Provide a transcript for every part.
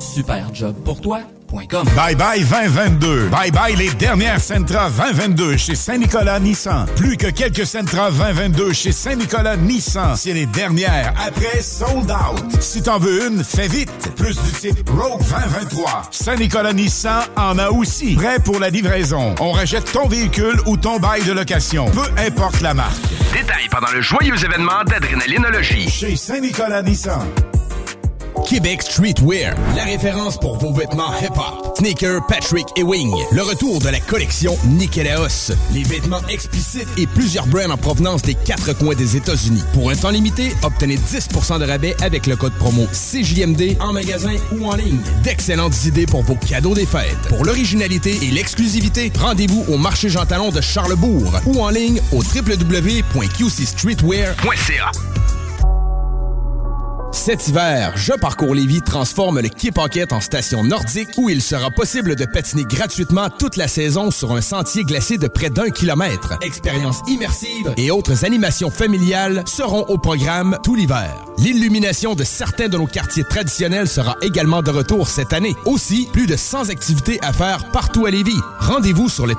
Superjobpourtoi.com Bye bye 2022. Bye bye les dernières Sentra 2022 chez Saint-Nicolas Nissan. Plus que quelques Sentra 2022 chez Saint-Nicolas Nissan. C'est les dernières. Après, sold out. Si t'en veux une, fais vite. Plus du type Rogue 2023. Saint-Nicolas Nissan en a aussi. Prêt pour la livraison. On rachète ton véhicule ou ton bail de location. Peu importe la marque. Détails pendant le joyeux événement d'adrénalinologie. Chez Saint-Nicolas Nissan. Québec Streetwear, la référence pour vos vêtements hip-hop. Sneaker, Patrick et Wing. Le retour de la collection Nikélaos. Les vêtements explicites et plusieurs brands en provenance des quatre coins des États-Unis. Pour un temps limité, obtenez 10% de rabais avec le code promo CJMD en magasin ou en ligne. D'excellentes idées pour vos cadeaux des fêtes. Pour l'originalité et l'exclusivité, rendez-vous au marché Jean Talon de Charlebourg ou en ligne au www.qcstreetwear.ca. Cet hiver, Je Parcours Lévis transforme le Quai Pocket en station nordique où il sera possible de patiner gratuitement toute la saison sur un sentier glacé de près d'un kilomètre. Expériences immersives et autres animations familiales seront au programme tout l'hiver. L'illumination de certains de nos quartiers traditionnels sera également de retour cette année. Aussi, plus de 100 activités à faire partout à Lévis. Rendez-vous sur le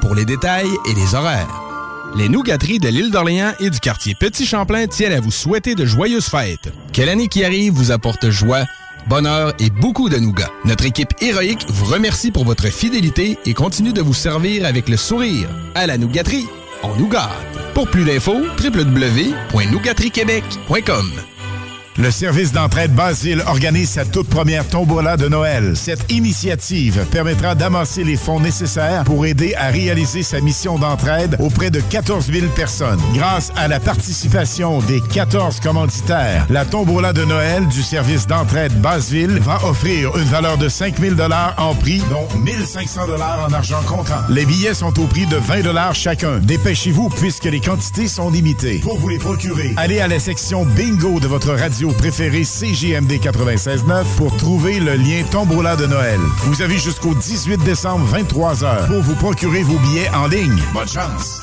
pour les détails et les horaires. Les nougateries de l'île d'Orléans et du quartier Petit Champlain tiennent à vous souhaiter de joyeuses fêtes. Que l'année qui arrive vous apporte joie, bonheur et beaucoup de nougats. Notre équipe héroïque vous remercie pour votre fidélité et continue de vous servir avec le sourire. À la nougaterie, on nous gâte. Pour plus d'infos, www.nougateriequebec.com Le service d'entraide Basile organise sa toute première tombola de Noël. Cette initiative permettra d'amasser les fonds nécessaires pour aider à réaliser sa mission d'entraide auprès de 14 000 personnes. Grâce à la participation des 14 commanditaires, la tombola de Noël du service d'entraide Basile va offrir une valeur de 5 000 en prix, dont 1 500 en argent comptant. Les billets sont au prix de 20 chacun. Dépêchez-vous puisque les quantités sont limitées. Pour vous les procurer, allez à la section bingo de votre radio préférée CGMD 96.9 pour trouver le lien Tombola de Noël. Vous avez jusqu'au 18 décembre 23h pour vous procurer vos billets en ligne. Bonne chance!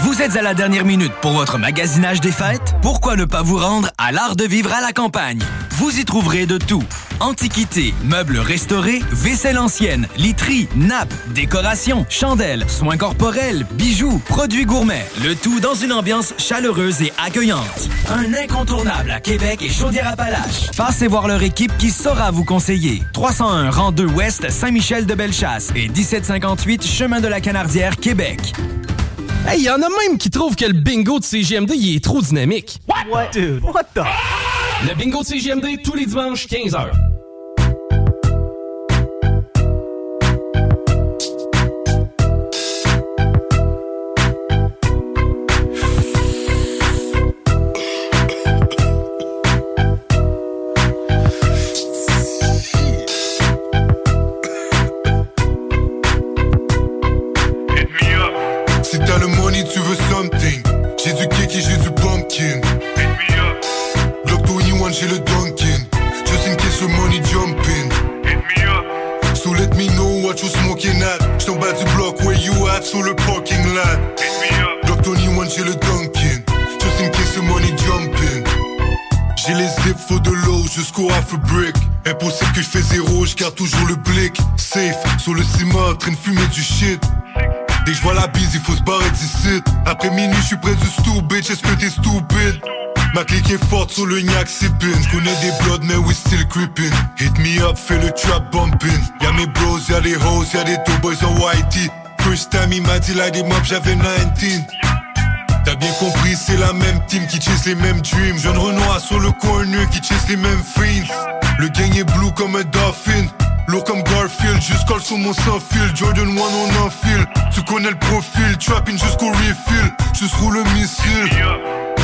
Vous êtes à la dernière minute pour votre magasinage des fêtes? Pourquoi ne pas vous rendre à l'art de vivre à la campagne? Vous y trouverez de tout. Antiquités, meubles restaurés, vaisselle ancienne, literie, nappes, décorations, chandelles, soins corporels, bijoux, produits gourmets. Le tout dans une ambiance chaleureuse et accueillante. Un incontournable à Québec et Chaudière-Appalaches. Passez voir leur équipe qui saura vous conseiller. 301 rang 2 Ouest Saint-Michel-de-Bellechasse et 1758 Chemin de la Canardière, Québec. Hey, y en a même qui trouvent que le bingo de CGMD il est trop dynamique. What? Dude, what the? Le bingo de CGMD tous les dimanches 15h. Faut se barrer d'ici. Après minuit, je suis près du stu, bitch. Est-ce que t'es stupide? Ma clique est forte sur le gnac sippin. J'connais des bloods, mais we still creepin. Hit me up, fais le trap bumpin. Y'a mes bros, y'a les hoes, y'a des two boys en whitey. First time, il m'a dit là des mobs, j'avais 19. T'as bien compris, c'est la même team qui chase les mêmes dreams. Jeune Renoir sur le corner qui chase les mêmes fiends. Le gang est blue comme un dolphin. Lourd comme Garfield, jusqu'à sur mon sans fil. Jordan 1 on enfile. Tu connais le profil, trapping jusqu'au refill. Juste roule le missile.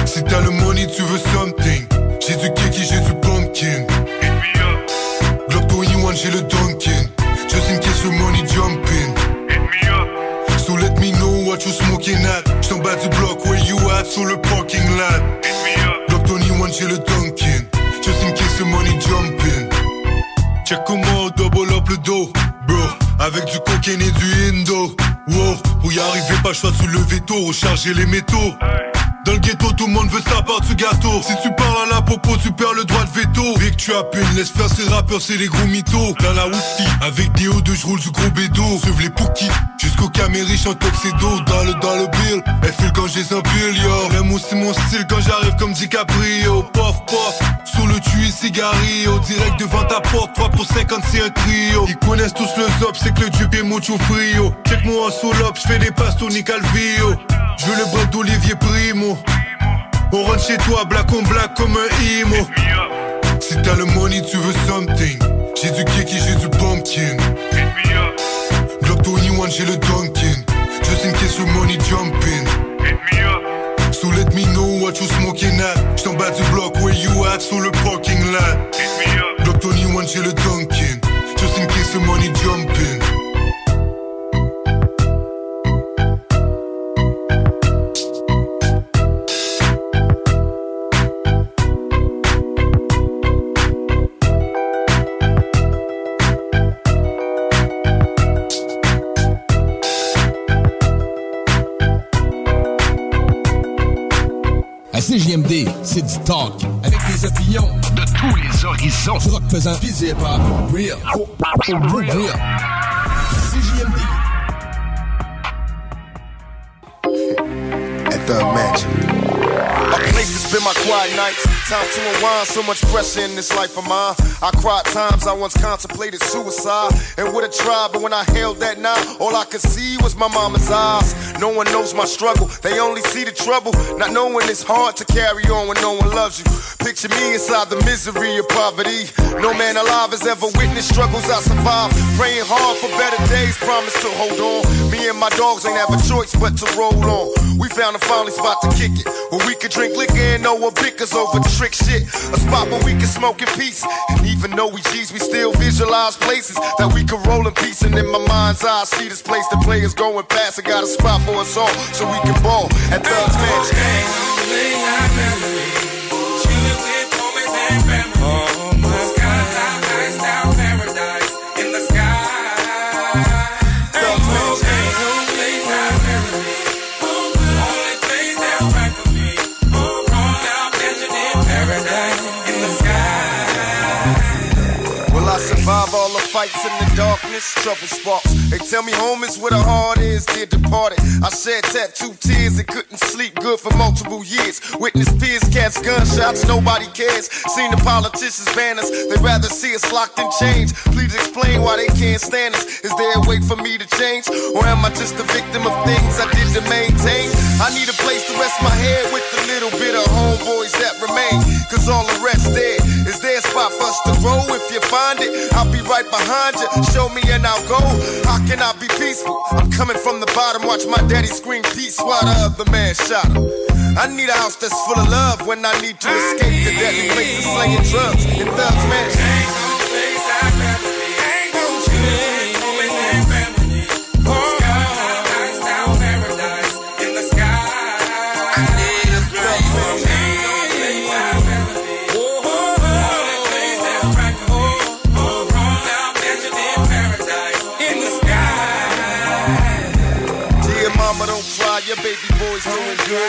Si t'as le money, tu veux something. J'ai du cake et j'ai du pumpkin. Glock 21, j'ai le Dunkin. Just in case the money jumping. So let me know what you smoking at. J't'en bas du bloc, where you at? Sur le parking lot. Glock 21, j'ai le Dunkin. Just in case the money jumping. Check comment on double up le dos, bro. Avec du cocaine et du indo. Wow, pour y arriver, pas le choix se lever tôt, recharger les métaux. Dans le ghetto, tout le monde veut sa part du gâteau. Si tu parles à la popo, tu perds le droit de veto. Big tu as peine, laisse faire ces rappeurs, c'est les gros mythos. Dans la Woodie, avec des hauts de je roule du gros bédo. Sauve les pouki, jusqu'au caméri, chante tuxedo. Dans le, dans le bill, elle file quand j'ai un bill, yo. L'amour, c'est mon style quand j'arrive comme DiCaprio. Pof, pof, sur le tuyau, cigarillo. Direct devant ta porte, 3 pour 50, c'est un trio. Ils connaissent tous le zop, c'est que le est mucho frio. Check-moi en solo, j'fais des pastos, ni calvio. Je veux le bras d'Olivier Primo. On rentre chez toi, black on black comme un imo. Si t'as le money, tu veux something. J'ai du et j'ai du pumpkin. Glock 21, j'ai le Dunkin. Just in case the money jumping. So let me know what you smoking at? J't'en bas du bloc, where you at? Sur le parking lot. Glock 21, j'ai le Dunkin. Just in case the money jumping. À CJMD, c'est du talk. Avec des opinions de tous les horizons. Du rock pesant, pis du hip-hop. Real. Real. CJMD. At the match. A place to spend my quiet nights. Time to unwind. So much pressure in this life of mine. I cried times I once contemplated suicide and would have tried, but when I held that knife, all I could see was my mama's eyes. No one knows my struggle. They only see the trouble, not knowing it's hard to carry on when no one loves you. Picture me inside the misery of poverty. No man alive has ever witnessed struggles I survived. Praying hard for better days, promise to hold on. Me and my dogs ain't have a choice but to roll on. We found a finally spot to kick it, where we could drink liquor and no one bickers over trick shit. A spot where we can smoke in peace. And even though we G's, we still visualize places that we can roll in peace. And in my mind's eye, I see this place the players going past. I got a spot for us all, so we can ball at Thugz Mansion. Fights in the darkness, trouble sparks. They tell me home is where the heart is, dear departed. I shed tattoo tears and couldn't sleep good for multiple years. Witness peers, cats, gunshots, nobody cares. Seen the politicians banners, they'd rather see us locked in chains. Please explain why they can't stand us. Is there a way for me to change? Or am I just a victim of things I did to maintain? I need a place to rest my head with the little bit of homeboys that remain. Cause all the rest there is there a spot for us to grow? If you find it, I'll be right behind you. Show me and I'll go. How can I be peaceful? I'm coming from the bottom, watch my daddy scream peace while the other man shot him. I need a house that's full of love when I need to escape the deadly places slinging drugs and thugs, man.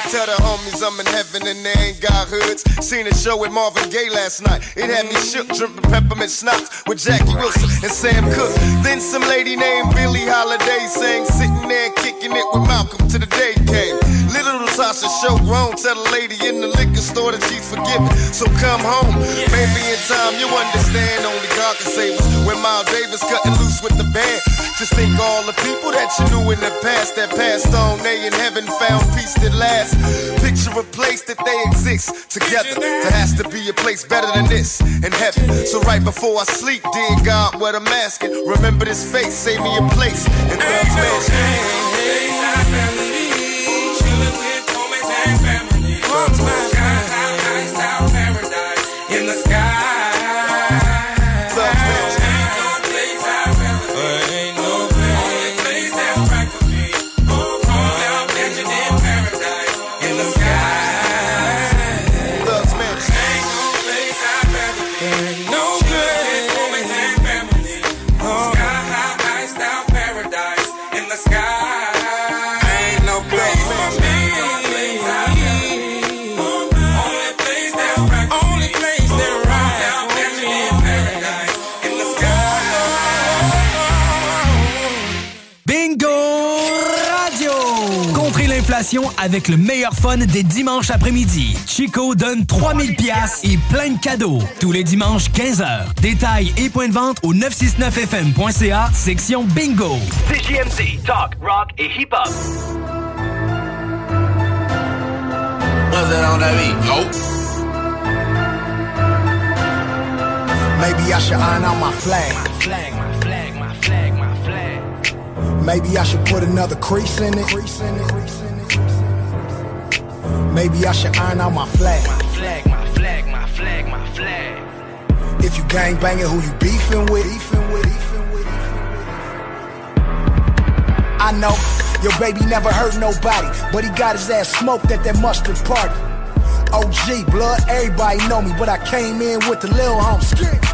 Tell the homies I'm in heaven and they ain't got hoods. Seen a show with Marvin Gaye last night. It had me shook, dripping peppermint schnapps with Jackie Wilson and Sam Cooke. Then some lady named Billie Holiday sang, sitting there kicking it with Malcolm till the day came. Little Tasha show grown, tell the lady in the liquor store that she's forgiven. So come home, maybe in time you understand. Only God can save us. When Miles Davis cutting loose with the band. Just think all the people that you knew in the past that passed on. They in heaven found peace that lasts. Picture a place that they exist together. There has to be a place better than this in heaven. So right before I sleep, dear God, what I'm asking, remember this face, save me a place in Thug's Mansion. Avec le meilleur fun des dimanches après-midi. Chico donne 3000 pièces et plein de cadeaux. Tous les dimanches 15h. Détails et points de vente au 969fm.ca, section Bingo. CJMD, talk, rock et hip-hop. on that beat? Nope. Maybe I should iron out my flag. Flag, my flag, my flag, my flag. Maybe I should put another crease in it. Maybe I should iron out my flag. My flag, my flag, my flag, my flag. If you gang banging, who you beefing with? I know your baby never hurt nobody, but he got his ass smoked at that mustard party. OG, blood, everybody know me, but I came in with the lil homie.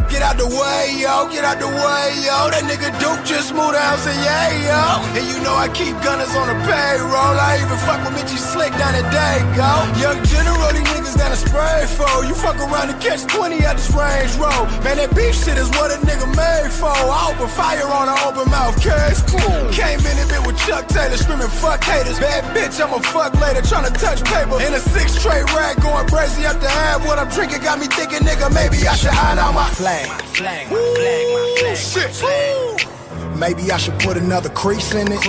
Get out the way, yo, get out the way, yo. That nigga Duke just moved out, say yeah, yo. And you know I keep gunners on the payroll. I even fuck with Mitchy Slick down at Dago. Young General, these niggas down a spray for. You fuck around and catch 20 at this range road. Man, that beef shit is what a nigga made for. I open fire on an open mouth case. Cool. Came in a bit with Chuck Taylor screaming fuck haters. Bad bitch, I'ma fuck later trying to touch paper. In a six tray rack going crazy up the half. What I'm drinking got me thinking, nigga, maybe I should iron out my flag. My flag, my flag, my flag, Shit. flag. Maybe I should put another crease in it.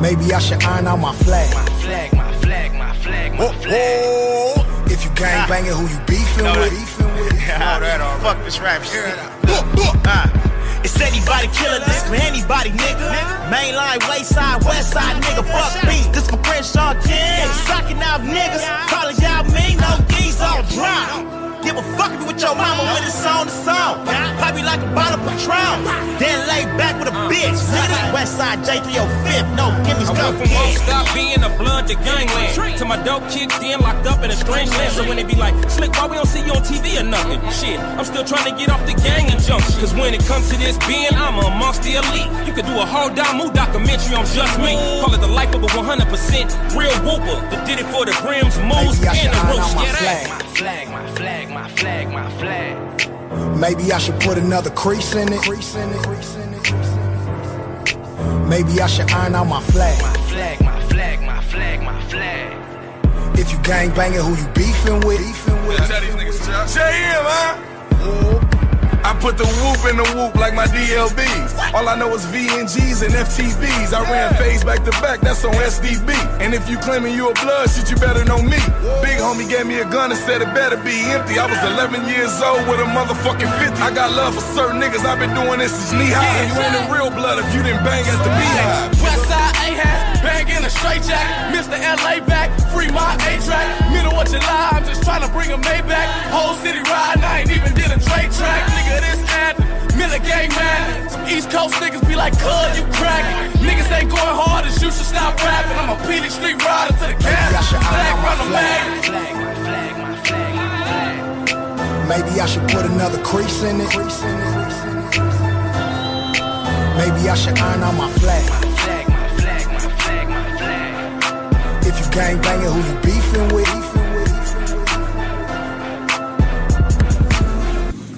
Maybe I should iron out my flag. My flag, my flag, my flag, my oh, flag. Oh, if you gang ah. banging, who you beefing Know with? that. Fuck this rap shit. Ah. It's anybody killer, this for anybody, nigga. Mainline, wayside, west side, nigga. Fuck beats, this for Crenshaw King. Sucking out niggas, calling y'all me, no D's on drop. Give a fuck if you with your mama when it's on the song. Pop me like a bottle of Patron. Then lay back with a bitch. Nigga, west side J305, no gimmies, I no went from won't stop being a blunt to gangland. To my dope kicked in, locked up in a strange land. So when they be like, Slick, why we don't see you on TV or nothing? Shit, I'm still trying to get off the gang injunction. Cause when it comes to this being, I'm amongst the elite. You could do a whole Damu documentary on just me. Call it the life of a 100% real whooper. That did it for the brims, moves, Maybe I and should the iron roast. out my flag. My flag, my flag, my flag, my flag. Maybe I should put another crease in it. Maybe I should iron out my flag. My flag, my flag, my flag, my flag. If you gang banging, who you beefing with? Beefing with. JM, huh? I put the whoop in the whoop like my DLBs. All I know is VNGs and FTBs. I ran phase back to back, that's on SDB. And if you claiming you a blood shit, you better know me. Big homie gave me a gun and said it better be empty. I was 11 years old with a motherfucking 50. I got love for certain niggas, I've been doing this since knee high. You ain't a real blood if you didn't bang at the beehive. Westside A-hats, banging a straight jack. Mr. LA back, free my A-track. Middle of July, I'm just trying to bring a Maybach. Whole city riding, I ain't even did a trade track. Nigga, this anthem, Miller gang man. Some East Coast niggas be like, cuz you crack. Niggas ain't going hard as you should stop rapping. I'm a PD street rider to the gas. Flag run the mag. Maybe I should put another crease in it. Maybe I should iron out my flag. Gang banging, who you beefing with?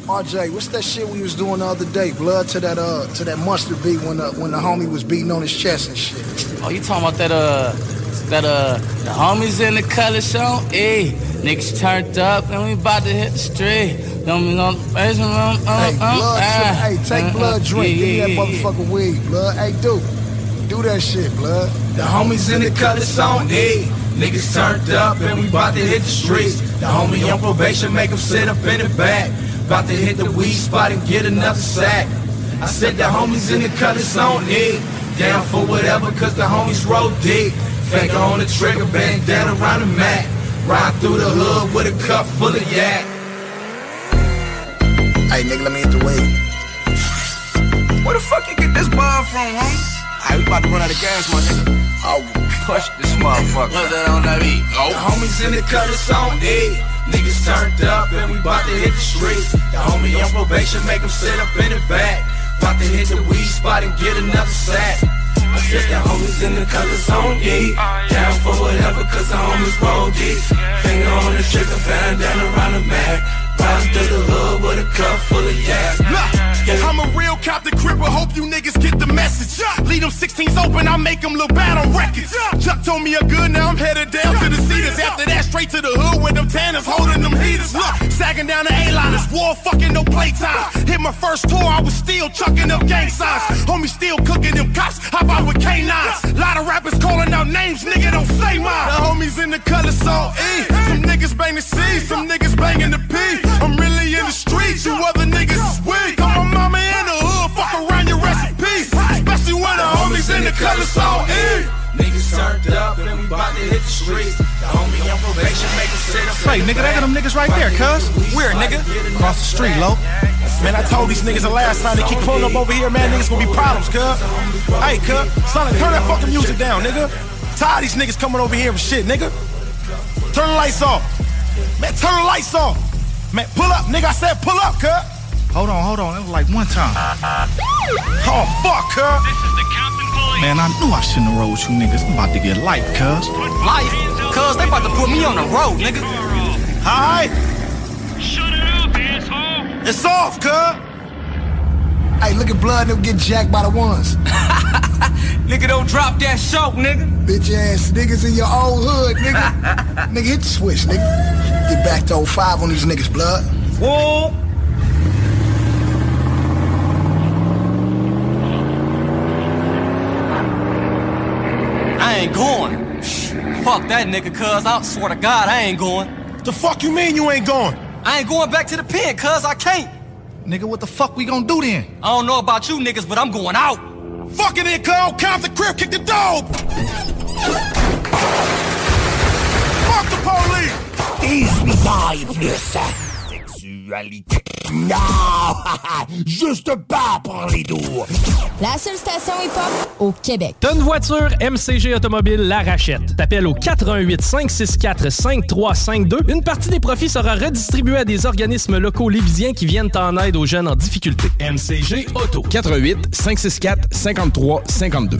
RJ, what's that shit we was doing the other day? Blood to that uh to that mustard beat when the when the homie was beating on his chest and shit. Oh, you talking about that uh that uh the homies in the color show? Hey, niggas turned up and we about to hit the street. Don't be on the basement room. Uh, Hey, uh, blood, uh, hey, take uh, blood uh, drink. yeah, Give me that motherfucking weed, blood. Hey, dude, do that shit, blood. The homies in the colors on E. Niggas turned up and we bout to hit the streets. The homie on probation make him sit up in the back. About to hit the weed spot and get another sack. I said the homies in the colors on E. Down for whatever cause the homies roll deep. Finger on the trigger, bandana around the mat. Ride through the hood with a cup full of yak. Hey, nigga, let me hit the weed. Where the fuck you get this bar from, homie? Hey, we about to run out of gas, my nigga. Oh, Push this motherfucker. What's that on that beat? Oh. The homies in the colors on E. Niggas turned up and we bout to hit the streets. The homie on probation make him sit up in the back. Bout to hit the weed spot and get another sack. I said the homies in the colors on E. Down for whatever cause the homies roll deep. Finger on the trigger, bandana around the mag. Riding through the hood with a cup full of yak. I'm a real cop Compton Cripper, hope you niggas get the message. Leave them 16s open, I make them look bad on records. Chuck told me a good, now I'm headed down to the cedars. After that, straight to the hood where them tanners holding them heaters. Look, sagging down the A-line, it's war fucking no playtime. Hit my first tour, I was still chucking up gang signs. Homie still cooking them cops, hop out with K9s. Lot of rappers calling out names, nigga don't say mine. The homies in the color so E. Some niggas bang the C, some niggas banging the P. I'm really in the streets, you other niggas is weak. Homies in the color so E. Niggas turned up and we bout to hit the streets. The homie on probation make sit up Say, nigga, they got them niggas right there, cuz. Where, nigga? Across the street, low. Man, I told these niggas the last time they keep pulling up over here, man, niggas gonna be problems, cuz. Hey, cuz, son, turn that fucking music down, nigga. Tired of these niggas coming over here with shit, nigga. Turn the lights off. Man, turn the lights off. Man, pull up, nigga. I said pull up, cuz. Hold on, hold on. That was like one time. Oh, fuck, cuz. Man, I knew I shouldn't have rolled with you niggas. I'm about to get life, cuz. Life? Cuz they about to put me on the road, nigga. Alright. Shut it up, asshole. It's off, cuz. Hey, look at blood, they'll get jacked by the ones. nigga, don't drop that show, nigga. Bitch ass niggas in your old hood, nigga. nigga, hit the switch, nigga. Get back to 05 on these niggas, blood. Whoa. Ain't going. Fuck that nigga, cuz. I swear to God, I ain't going. The fuck you mean you ain't going? I ain't going back to the pen, cuz I can't. Nigga, what the fuck we gonna do then? I don't know about you niggas, but I'm going out. Fuck it in, cuz. Count the crib, kick the dog. Fuck the police. 18 ans et plus. Sexualité. Non! Juste pas pour les doux. La seule station hip-hop au Québec. T'as une voiture, MCG Automobile la rachète. T'appelles au 418 564 5352. Une partie des profits sera redistribuée à des organismes locaux lévisiens qui viennent en aide aux jeunes en difficulté. MCG Auto. 418 564 53 52.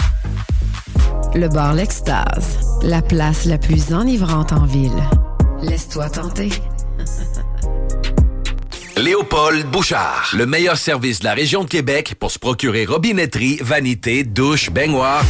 Le bar L'Extase, la place la plus enivrante en ville. Laisse-toi tenter. Léopold Bouchard. Le meilleur service de la région de Québec pour se procurer robinetterie, vanité, douche, baignoire.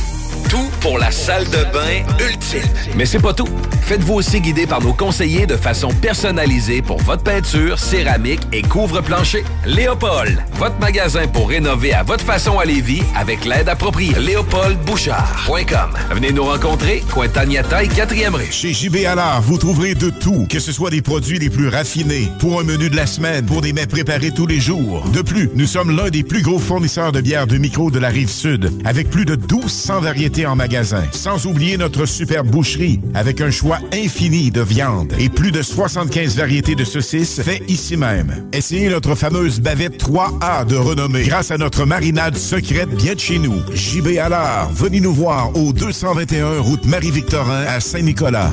Pour la salle de bain ultime. Mais c'est pas tout. Faites-vous aussi guider par nos conseillers de façon personnalisée pour votre peinture, céramique et couvre-plancher. Léopold, votre magasin pour rénover à votre façon à Lévis avec l'aide appropriée. LéopoldBouchard.com. Venez nous rencontrer, Cointagnata et 4e rue. Chez JB Allard, vous trouverez de tout, que ce soit des produits les plus raffinés, pour un menu de la semaine, pour des mets préparés tous les jours. De plus, nous sommes l'un des plus gros fournisseurs de bières de micro de la rive sud, avec plus de 1200 variétés en magasin. Sans oublier notre super boucherie, avec un choix infini de viande et plus de 75 variétés de saucisses fait ici même. Essayez notre fameuse bavette 3A de renommée grâce à notre marinade secrète bien de chez nous. JB Allard, venez nous voir au 221 route Marie-Victorin à Saint-Nicolas.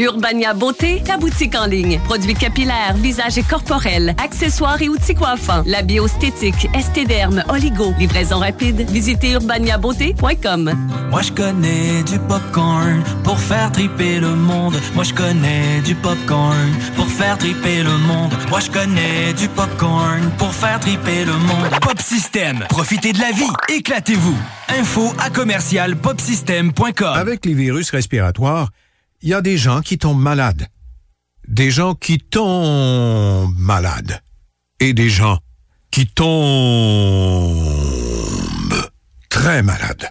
Urbania Beauté, ta boutique en ligne. Produits capillaires, visage et corporels, accessoires et outils coiffants. La biostétique, estéderme, oligo. Livraison rapide. Visitez urbaniabeauté.com. Moi je connais du popcorn pour faire triper le monde. Moi je connais du popcorn pour faire triper le monde. Moi je connais du popcorn pour faire triper le monde. Pop System, profitez de la vie, éclatez-vous. Info à commercial popsystem.com. Avec les virus respiratoires, il y a des gens qui tombent malades. Des gens qui tombent malades. Et des gens qui tombent très malades.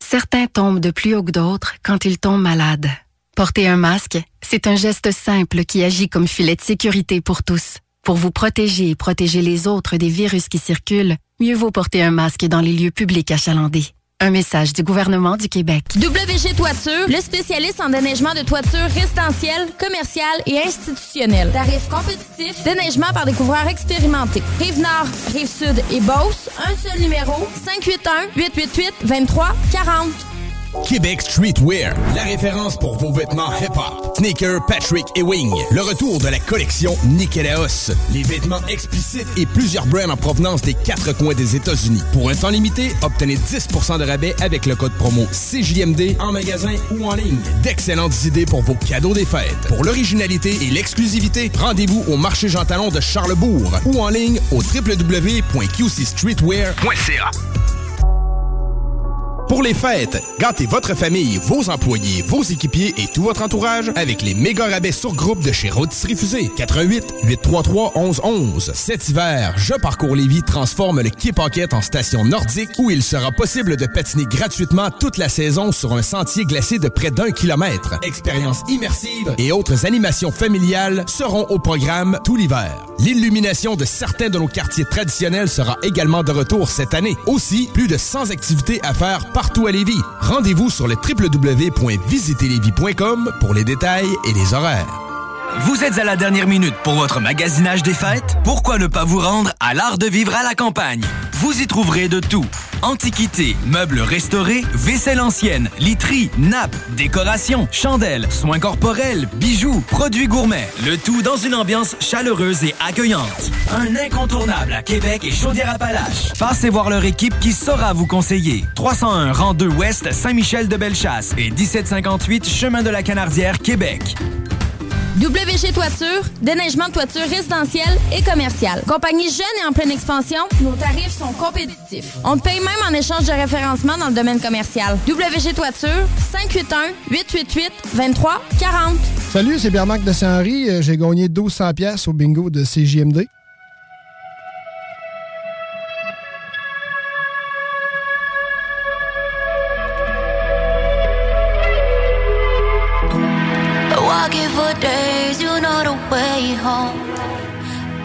Certains tombent de plus haut que d'autres quand ils tombent malades. Porter un masque, c'est un geste simple qui agit comme filet de sécurité pour tous. Pour vous protéger et protéger les autres des virus qui circulent, mieux vaut porter un masque dans les lieux publics achalandés. Un message du gouvernement du Québec. WG Toiture, le spécialiste en déneigement de toiture résidentielle, commerciale et institutionnelle. Tarifs compétitifs, déneigement par des couvreurs expérimentés. Rive-Nord, Rive-Sud et Beauce, un seul numéro, 581-888-2340. Québec Streetwear, la référence pour vos vêtements hip-hop. Sneaker, Patrick et Wing. Le retour de la collection Nikélaos. Les vêtements explicites et plusieurs brands en provenance des quatre coins des États-Unis. Pour un temps limité, obtenez 10% de rabais avec le code promo CJMD en magasin ou en ligne. D'excellentes idées pour vos cadeaux des fêtes. Pour l'originalité et l'exclusivité, rendez-vous au marché Jean Talon de Charlebourg ou en ligne au www.qcstreetwear.ca. Pour les fêtes, gâtez votre famille, vos employés, vos équipiers et tout votre entourage avec les méga rabais sur groupe de chez Rôtisserie Fusée. 88 833 1111. Cet hiver, Je parcours Lévis transforme le Quai Paquette en station nordique où il sera possible de patiner gratuitement toute la saison sur un sentier glacé de près d'un kilomètre. Expériences immersives et autres animations familiales seront au programme tout l'hiver. L'illumination de certains de nos quartiers traditionnels sera également de retour cette année. Aussi, plus de 100 activités à faire partout à Lévis. Rendez-vous sur le pour les détails et les horaires. Vous êtes à la dernière minute pour votre magasinage des fêtes? Pourquoi ne pas vous rendre à l'art de vivre à la campagne? Vous y trouverez de tout. Antiquités, meubles restaurés, vaisselle ancienne, literie, nappes, décorations, chandelles, soins corporels, bijoux, produits gourmets. Le tout dans une ambiance chaleureuse et accueillante. Un incontournable à Québec et Chaudière-Appalaches. Passez voir leur équipe qui saura vous conseiller. 301 rang 2 Ouest Saint-Michel-de-Bellechasse et 1758 Chemin de la Canardière, Québec. WG Toiture, déneigement de toiture résidentielle et commerciale. Compagnie jeune et en pleine expansion, nos tarifs sont compétitifs. On paye même en échange de référencement dans le domaine commercial. WG Toiture, 581-888-2340. Salut, c'est Pierre-Marc de Saint-Henri. Euh, J'ai gagné 1200 pièces au bingo de CJMD.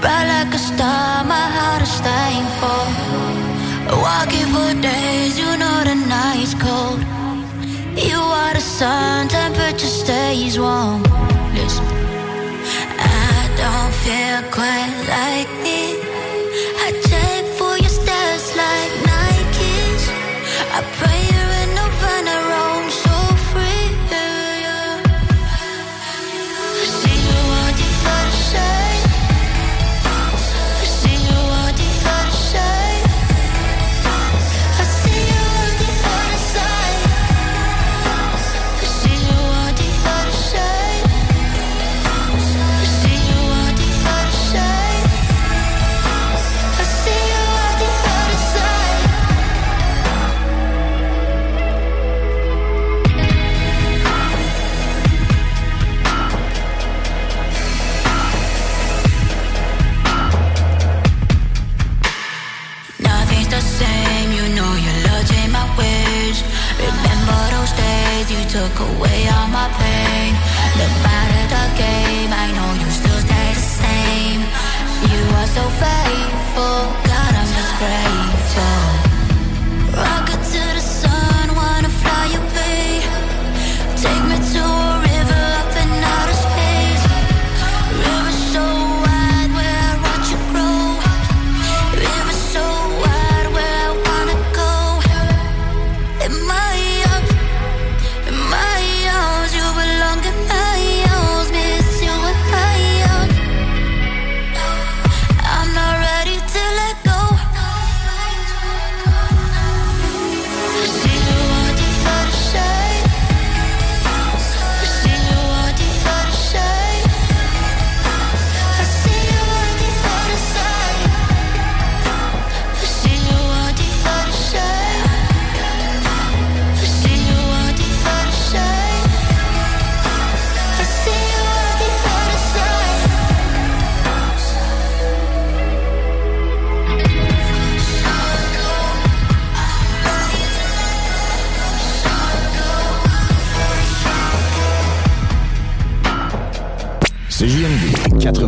Bright like a star, my heart is staying for. Walking for days, you know the night's cold. You are the sun, temperature stays warm. Listen, I don't feel quite like it. I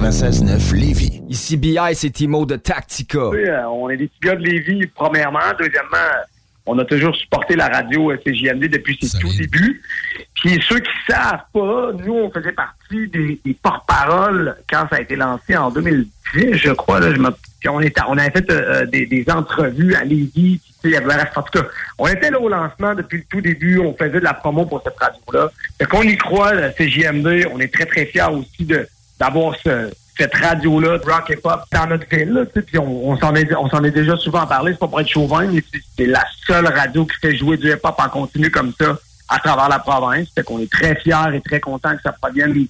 96.9 Lévis. Ici BI, c'est Timo de Tactica. Oui, euh, on est des petits gars de Lévis, premièrement. Deuxièmement, on a toujours supporté la radio euh, CJMD depuis ses tout débuts. Puis ceux qui savent pas, nous, on faisait partie des, des porte-paroles quand ça a été lancé en 2010, je crois. Là, je me- puis on, était, on avait fait euh, des, des entrevues à Lévis. Puis, tu sais, il y avait- en tout cas, on était là au lancement depuis le tout début. On faisait de la promo pour cette radio-là. Fait qu'on y croit, la CJMD. On est très, très fiers aussi de d'avoir ce, cette radio-là, de rock et pop, dans notre ville. Puis on, on s'en est, on s'en est déjà souvent parlé, c'est pas pour être chauvin, mais c'est- c'est la seule radio qui fait jouer du hip-hop en continu comme ça à travers la province. Fait qu'on est très fiers et très contents que ça provienne du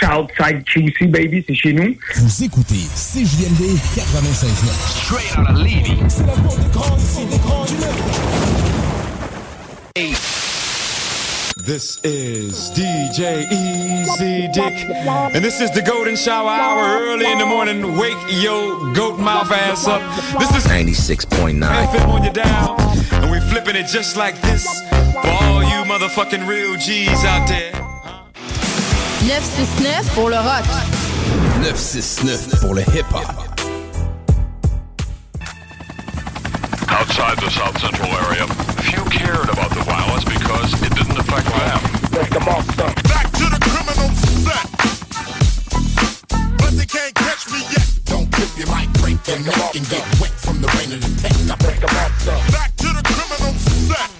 Southside QC, baby, c'est chez nous. Vous écoutez CJMD 96.9. Straight out of Levy. C'est la porte des grands ici, des grands du This is DJ Easy Dick, and this is the Golden Shower Hour early in the morning. Wake your goat mouth ass up. This is 96.9. FM on your dial, and we flipping it just like this for all you motherfucking real G's out there. 969 pour le rock. 969 pour le hip-hop. Outside the South Central area, few cared about the violence because it didn't affect them. Back to the criminal set. But they can't catch me yet. Don't clip your mic, break your neck, and get wet from the rain of the tech. I break them off, Back to the criminal set.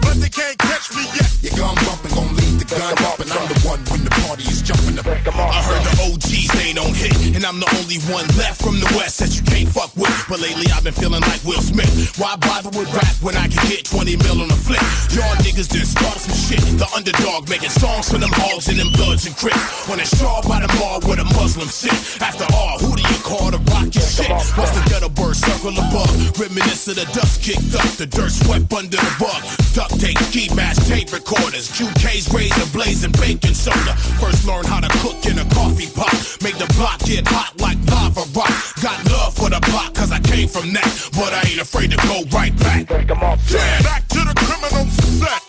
But they can't catch me yet. Your gun bumping, gon' leave the gun up, and I'm the one when the party is jumping up. I heard the OGs ain't on hit, and I'm the only one left from the West that you can't fuck with. But lately I've been feeling like Will Smith. Why bother with rap when I can get 20 mil on a flip? Y'all niggas just started some shit. The underdog making songs for them hogs and them bloods and crips. On a shawl by the mall where the Muslims sit. After all, who do you call to rock your shit? What's the ghetto bird circle above? Reminisce of the dust kicked up, the dirt swept under the rug. Duct tape, ski mask, tape recorders, QK's razor blazing baking soda. First learn how to cook in a coffee pot. Make the block get hot like lava rock. Got love for the block cause I came from that. But I ain't afraid to go right back. Yeah. Back to the criminal set.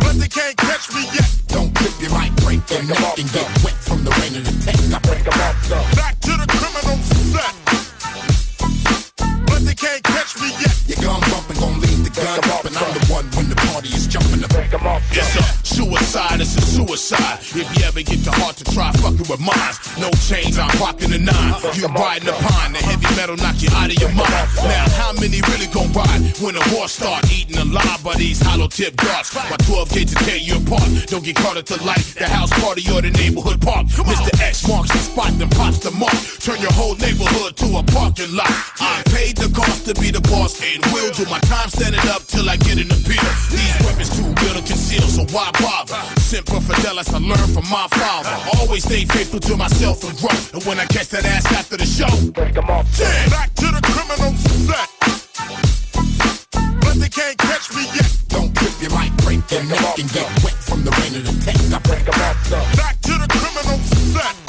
But they can't catch me yet. Don't clip your mic, break your neck, and get wet from the rain of the tech. I break them off, Back to the criminal set. They can't catch me yet. Your gun bumping, gon' leave the gun up, and I'm the one when the party is jumping up. Yes, sir. Suicide is a suicide. If you ever get the heart to try fucking with mine, no chains, I'm rocking the nine. You riding the pine, the heavy metal knock you out of your mind. Now, how many really gon' ride when the war start eating alive by these hollow tip darts? My 12 gauge to tear you apart. Don't get caught at the light, the house party or the neighborhood park. Mr. X marks the spot, then pops the mark. Turn your whole neighborhood to a parking lot. I paid the cost to be the boss and will do my time standing up till I get an appeal. These weapons too real to conceal, so why bother? Semper fidelis I learned from my father. Always stay faithful to myself and grow. And when I catch that ass after the show, Yeah. Back to the criminal set. But they can't catch me yet. Don't clip your mic, break your neck, and get wet from the rain of the tech. I break them off, Back to the criminal set.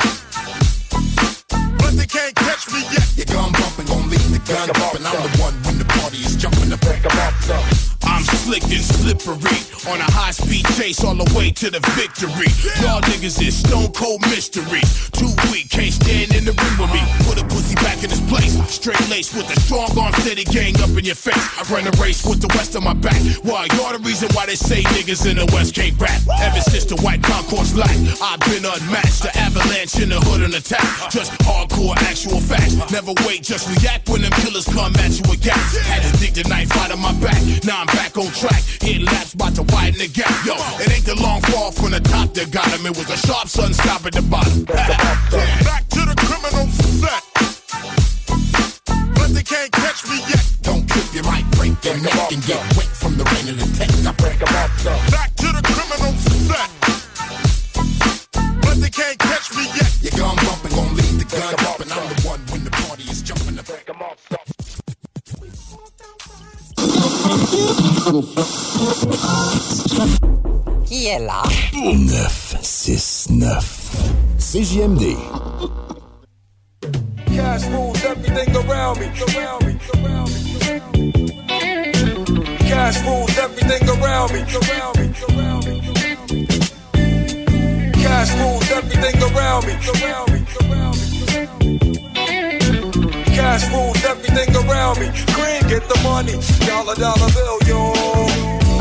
They can't catch me yet. Your gun bumping, gon' leave the gun up, and I'm the one when the party is jumping up. Break off, I'm slick and slippery on a high speed chase all the way to the victory. Y'all niggas is stone cold mysteries. Too weak, can't stand in the ring with me. Put a pussy back in his place. Straight lace with a strong arm steady gang up in your face. I run a race with the west on my back. Why? You're the reason why they say niggas in the west can't rap. Ever since the white concourse lack, I've been unmatched. The avalanche in the hood and attack. Just hardcore actual facts. Never wait, just react when them killers come at you with gas. Had to dig the knife out of my back. Now I'm back on track. Hit laps, about to widen the gap. Yo, it ain't the long fall from the top that got him. It was a sharp sun stop at the bottom. Back to the criminal set. But they can't catch me yet. Don't clip your mic, break your neck, and get wet from the rain of the tech. I break them off, Back to the criminal set. Qui est là? 969. CJMD. Cash rules everything around me. Around me. Around me. Cash rules everything around me. Around me. Around me. Cash rules everything around me. Around me. Around me. Cash rules everything around me. Green, get the money. Dollar, dollar bill, yo.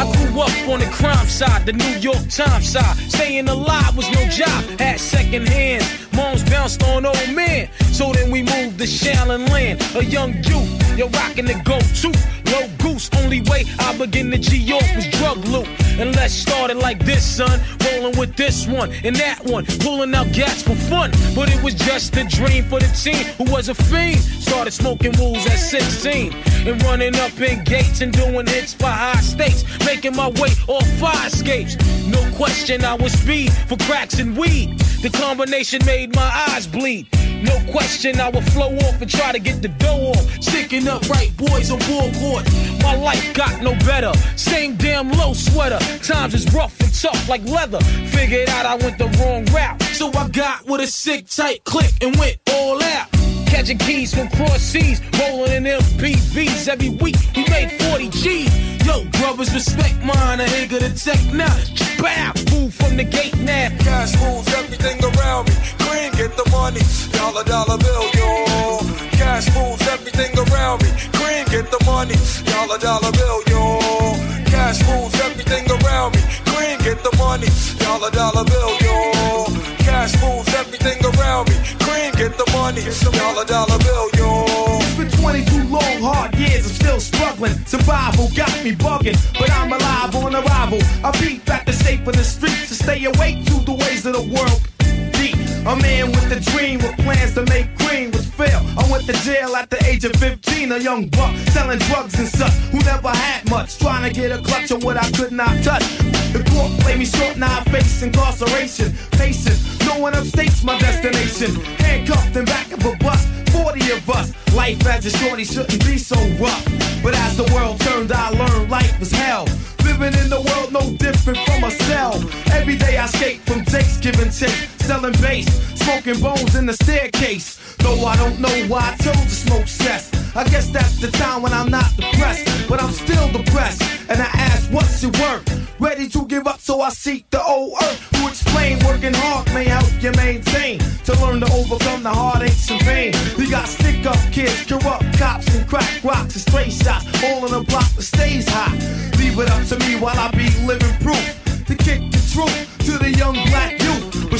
I grew up on the crime side, the New York Times side. Staying alive was no job, had second hands. Moms bounced on old men. So then we moved to Shaolin Land, a young youth. You're rocking the go-to. Low goose, only way I begin to G York was drug loot. And let's start it like this, son. Rolling with this one and that one, pulling out gats for fun. But it was just a dream for the team who was a fiend. Started smoking wools at 16 and running up in gates and doing hits for high stakes. Making my way off fire escapes. No question, I was speed for cracks and weed. The combination made my eyes bleed. No question, I would flow off and try to get the dough off. Sticking up right boys on board. My life got no better. Same damn low sweater. Times is rough and tough like leather. Figured out I went the wrong route. So I got with a sick tight click and went all out. Catching keys from cross seas, rolling in MPVs every week. We made 40 G's. Yo, brothers, respect mine. I nigga the tech now. Bow, move from the gate now. Cash rules everything around me. Green, get the money. Dollar, dollar bill, yo. Cash rules everything around me. Green, get the money. Dollar, dollar bill, yo. Cash rules everything around me. Green, get the money. Dollar, dollar bill, get the money. Dollar, dollar bill, yo. It's been 22 long, hard years, I'm still struggling. Survival got me bugging, but I'm alive on arrival. I beat back the state for the streets to stay awake to the ways of the world. A man with a dream, with plans to make green, was fail. I went to jail at the age of 15, a young buck selling drugs and such, who never had much, trying to get a clutch on what I could not touch. The court played me short, now I face incarceration. Patient, no one upstates my destination. Handcuffed in back of a bus, 40 of us. Life as a shorty shouldn't be so rough. But as the world turned, I learned life was hell. Living in the world no different from cell. Every day I skate from Jake's giving chase, selling bass, smoking bones in the staircase. Though I don't know why I chose to smoke cess. I guess that's the time when I'm not depressed, but I'm still depressed. And I ask, what's it worth? Ready to give up, so I seek the old earth. Who explain working hard may help you maintain to learn to overcome the heartaches and pain. We got stick up kids, corrupt cops, and crack rocks and stray shots, all in a block that stays hot. Leave it up to me while I be living proof to kick the truth to the young black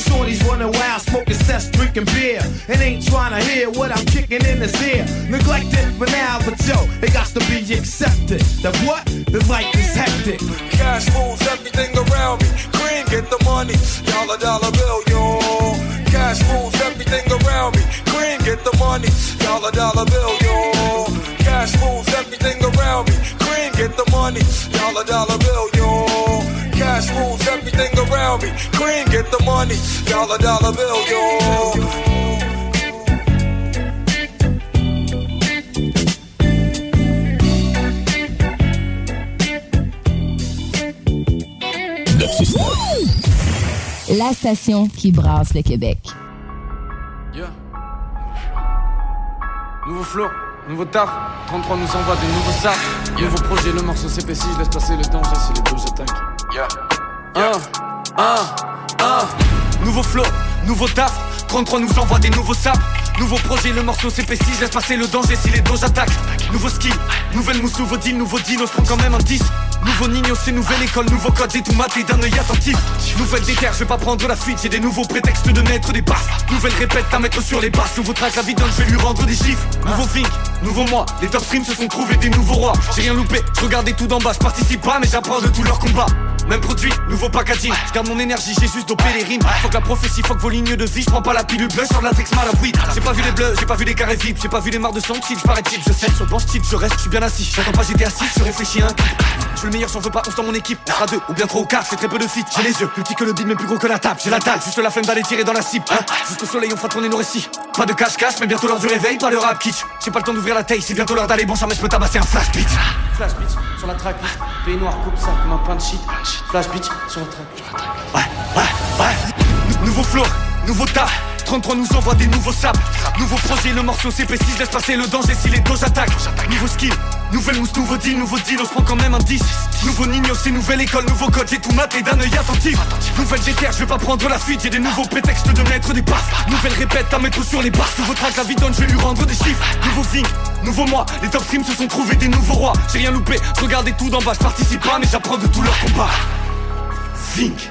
shorties running wild, smoking cess, drinking beer, and ain't trying to hear what I'm kicking in his ear. Neglected for now, but yo, it got to be accepted. That what? The life is hectic. Cash rules everything around me. Green, get the money. Dollar, dollar bill, yo. Cash rules everything around me. Green, get the money. Dollar, dollar bill, yo. Cash rules everything around me. Green, get the money. Dollar, dollar bill, yo. Cash rules everything around me. Green, get the money. Dollar, dollar bill, yo. La station qui brasse le Québec. Yeah. Nouveau flow, nouveau taf. 33 nous envoie des nouveaux sacs. Nouveau projet, le morceau s'épaissit. Je laisse passer le danger si les deux attaquent. Yeah. Un, un, un. Nouveau flow, nouveau taf. 33 nous envoie des nouveaux saps. Nouveau projet, le morceau s'épaissit. Je laisse passer le danger si les dos attaquent. Nouveau skill, nouvelle mousse, nouveau deal, nouveau deal. On se prend quand même un 10. Nouveau Nino, c'est nouvelle école, nouveau code, j'ai tout maté d'un œil attentif. Nouvelle déterre, je vais pas prendre la fuite, j'ai des nouveaux prétextes de mettre des baffes. Nouvelle répète à mettre sur les basses, nouveau track, la vie donne, je vais lui rendre des chiffres. Nouveau think, nouveau moi, les top streams se sont trouvés des nouveaux rois. J'ai rien loupé, je regardais tout d'en bas, je participe pas, mais j'apprends de tous leurs combats. Même produit, nouveau packaging, je garde mon énergie, j'ai juste dopé les rimes. Faut que la prophétie, faut que vos lignes de vie, je prends pas la pilule bleue sur la texte mal à weed. J'ai pas vu les bleus, j'ai pas vu les carrés vides, j'ai pas vu les marres de sang type, je parais type, je sais, sur banc type, je reste, je suis bien assis. J'attends pas, j'étais assis, je réfléchis un Je suis le meilleur, j'en veux pas, on dans mon équipe. On sera deux, ou bien trois ou quatre, c'est très peu de fit. J'ai les yeux plus petits que le bide, mais plus gros que la table. J'ai la dalle, juste la flemme d'aller tirer dans la cible. Hein Jusqu'au soleil, on fera tourner nos récits. Pas de cache-cache, mais bientôt l'heure du réveil, pas le rap kitsch. J'ai pas le temps d'ouvrir la taille, c'est bientôt l'heure d'aller bon, jamais je peux tabasser un flash beat. Flash beat sur la track, pays noir, coupe ça comme un pain de shit. Flash beat sur la track. Ouais, ouais, ouais. Nouveau flow, nouveau taf. 33 nous envoie des nouveaux sables. Nouveau projet, le morceau s'épaissit, laisse passer le danger si les dos attaquent. Nouveau skill, Nouvelle mousse, nouveau deal, nouveau deal, on se prend quand même un 10 Nouveau Nino, c'est nouvelle école, nouveau code, j'ai tout maté d'un œil attentif. Nouvelle déterre, je vais pas prendre la fuite, j'ai des nouveaux prétextes de mettre des baffes. Nouvelle répète à mettre sur les baffes Nouveau track, la donne, je vais lui rendre des chiffres. Nouveau thing, nouveau moi, les top se sont trouvés des nouveaux rois. J'ai rien loupé, je regardais tout d'en bas, je participe pas mais j'apprends de tous leurs combats Think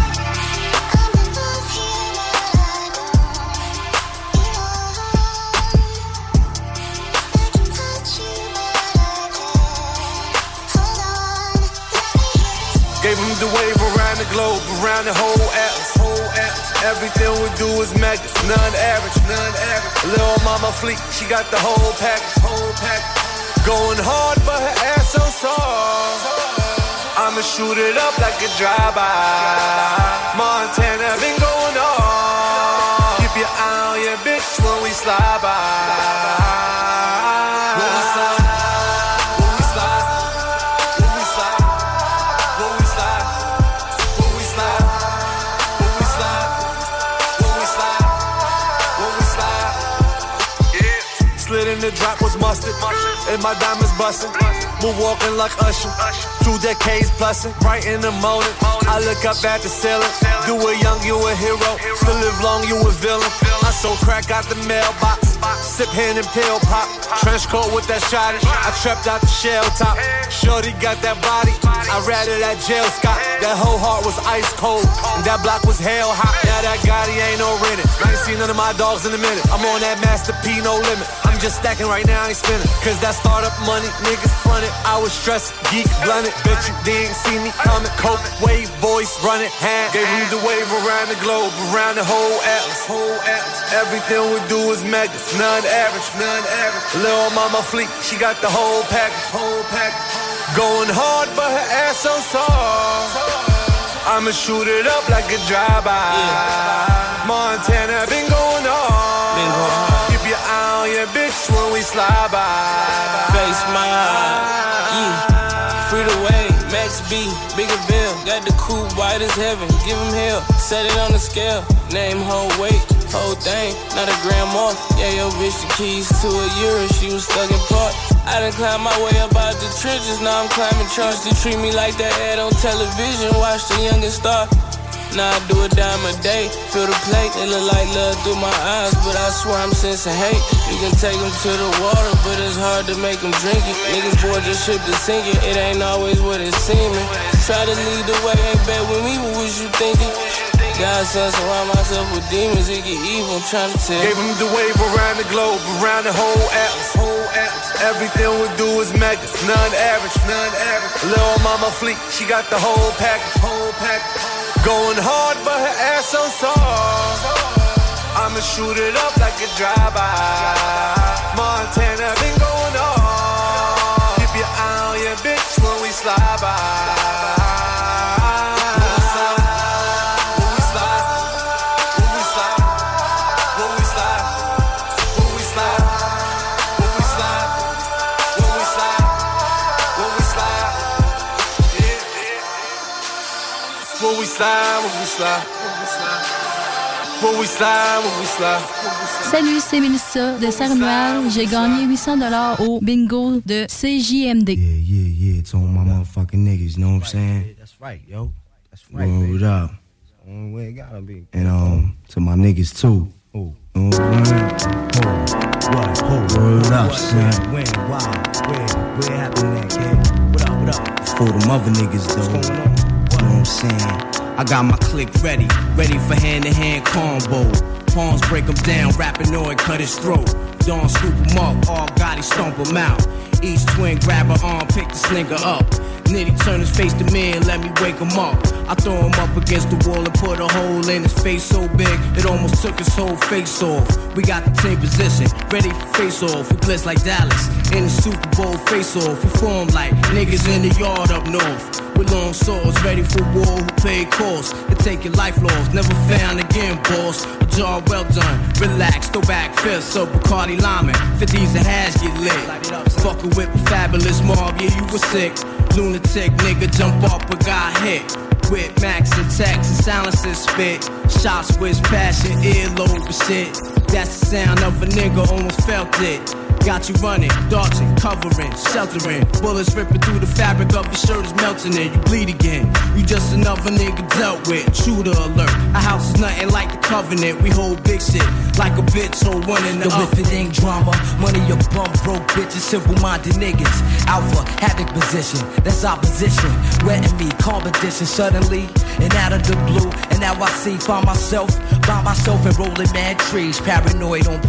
Gave him the wave around the globe, around the whole atlas, whole atlas. Everything we do is megas, none average, none average. Little mama fleet, she got the whole package, whole package. Going hard, but her ass so soft. I'ma shoot it up like a drive-by. Montana been going on. Keep your eye on your bitch when we slide by. My diamonds bustin'. We're walking like Usher, two decades plussin', right in the morning. I look up at the ceiling, do it young, you a hero. Still live long, you a villain. I sold crack out the mailbox, sip hand and pill pop. Trench coat with that shot, I trapped out the shell top. Shorty got that body, I ratted that jail Scott. That whole heart was ice cold, that block was hell hot. Now that Gotti ain't no rented. I ain't seen none of my dogs in a minute. I'm on that Master P, no limit. I'm just stacking right now, I ain't spinning. Cause that startup money, niggas fronted. I was stressed, geek, blunted. Bet you didn't see me coming. Coke, wave, voice, running, hand. Gave him the wave around the globe, around the whole atlas. Whole atlas. Everything we do is megas, none average, none average. Little mama fleet, she got the whole package, whole package. Going hard, but her ass so soft. I'ma shoot it up like a drive-by. Montana bitch when we slide by. Face my yeah. Free the way, Max B, Bigavelli. Got the coupe white as heaven. Give him hell, set it on the scale. Name, whole weight, whole thing, not a gram off. Yeah, yo, bitch, the keys to a year. She was stuck in park. I done climbed my way up out the trenches. Now I'm climbing trunks. They treat me like that ad on television. Watch the youngest star. Now I do a dime a day. Feel the plate, they look like love through my eyes. But I swear I'm sensing hate. You can take them to the water, but it's hard to make them drink it. Niggas board just ship to sink it. It ain't always what it's seeming. Try to lead the way, ain't bad with me, what was you thinking? God son, surround myself with demons, it get evil. I'm trying to tell. Gave him the wave around the globe, around the whole atlas. Whole atlas. Everything we do is megas, none average, none average. Little mama fleet, she got the whole package, whole package. Going hard, but her ass so soft. I'ma shoot it up like a drive-by. Montana been going on. Keep your eye on your bitch when we slide by. Slide, when we slide, when we slide, when we slide, when we slide. Salut, c'est Mélissa de Saint-Romuald. J'ai gagné 800 dollars au bingo de CJMD. Yeah, yeah, it's on my motherfucking niggas, you know what I'm saying? That's right, yo. That's right. Word up. Only way it gotta be. And um, to my niggas too. What? Who? Word up, What? son. When? Why? Where? Where happened that, kid? What up? What up? For them other niggas though. I'm saying? I got my click ready, ready for hand to hand combo. Palms break him down, Rapinoid cut his throat. Dawn scoop him up, all Gotti stomp him out. Each twin grab her arm, pick the nigga up. Nitty turn his face to me and let me wake him up. I throw him up against the wall and put a hole in his face so big it almost took his whole face off. We got the same position, ready for face off. We blitz like Dallas in the Super Bowl face off. We form like niggas in the yard up north. With long swords, ready for war, who pay costs and take your life lost. Never found again, boss. A job well done, relax, throw back fists up Bacardi Limon. 50s and hash get lit. Fucking with a fabulous mob, yeah, you was sick. Lunatic nigga jump off but got hit. With max attacks and silences spit. Shots with passion, earlobe and shit. That's the sound of a nigga, almost felt it. Got you running, dodging, covering, sheltering. Bullets ripping through the fabric of your shirt is melting and you bleed again. You just another nigga dealt with. Shooter alert. Our house is nothing like the covenant. We hold big shit like a bitch hold one in the Yo, if it ain't drama, money your bum broke bitches, simple minded niggas. Alpha, havoc position, that's opposition. Wetting me, competition suddenly, and out of the blue. And now I see, find myself by myself and rolling mad trees, paranoid on.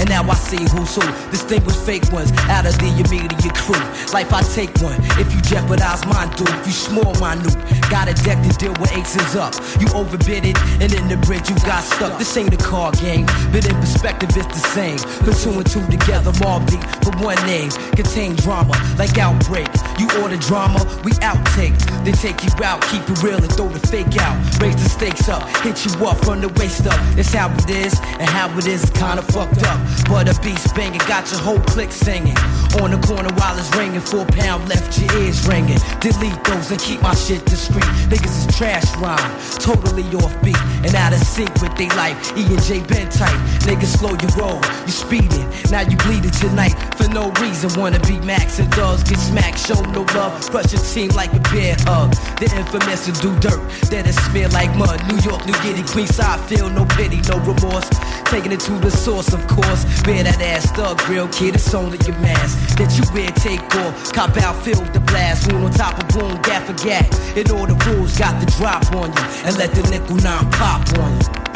And now I see who's who, distinguish fake ones out of the immediate crew. Life I take one, if you jeopardize mine, dude, you small minute. Got a deck to deal with aces up. You overbid it, and in the bridge you got stuck. This ain't a card game, but in perspective it's the same. Put two and two together, Mobb Deep, but one name contain drama like outbreak. You order drama, we outtake. They take you out, keep it real and throw the fake out. Raise the stakes up, hit you up from the waist up. It's how it is, and how it is is kinda fucked up. But a beast banging, got your whole clique singing. On the corner while it's ringing, four pound left your ears ringing. Delete those and keep my shit discreet. Niggas is trash rhyme, totally off beat and out of sync with they life. E and J been tight, niggas slow your roll, you speeding. Now you bleeding tonight for no reason. Wanna be max and dogs get smacked, show no love. Crush your team like a bear hug. The infamous and do dirt, that is smear like mud. New York, New Guinea, Queenside, feel no pity, no remorse. Taking it to the source, of course. Bear that ass thug, real kid, it's only your mask that you wear. Take off, cop out, feel the blast. Wound on top of boom, gaffer gat. And all the rules got the drop on you, and let the nickel nine pop on you.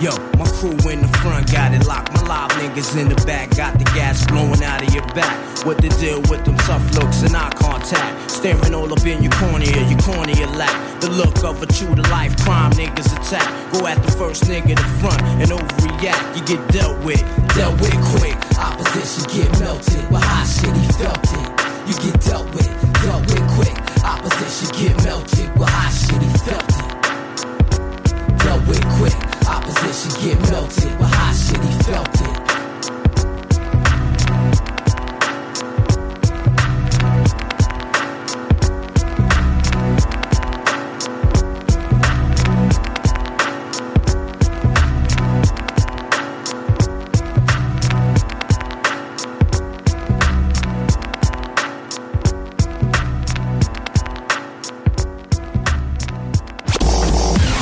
Yo, my crew in the front got it locked. My live niggas in the back got the gas blowing out of your back. What the deal with them tough looks and eye contact? Staring all up in your cornea, your cornea lack. The look of a true to life crime niggas attack. Go at the first nigga to front and overreact. You get dealt with, dealt with quick. Opposition get melted, but hot shit he felt it. You get dealt with, dealt with quick. Opposition get melted, but hot shit he felt it. Dealt with quick. Opposition get melted, but hot shit he felt it.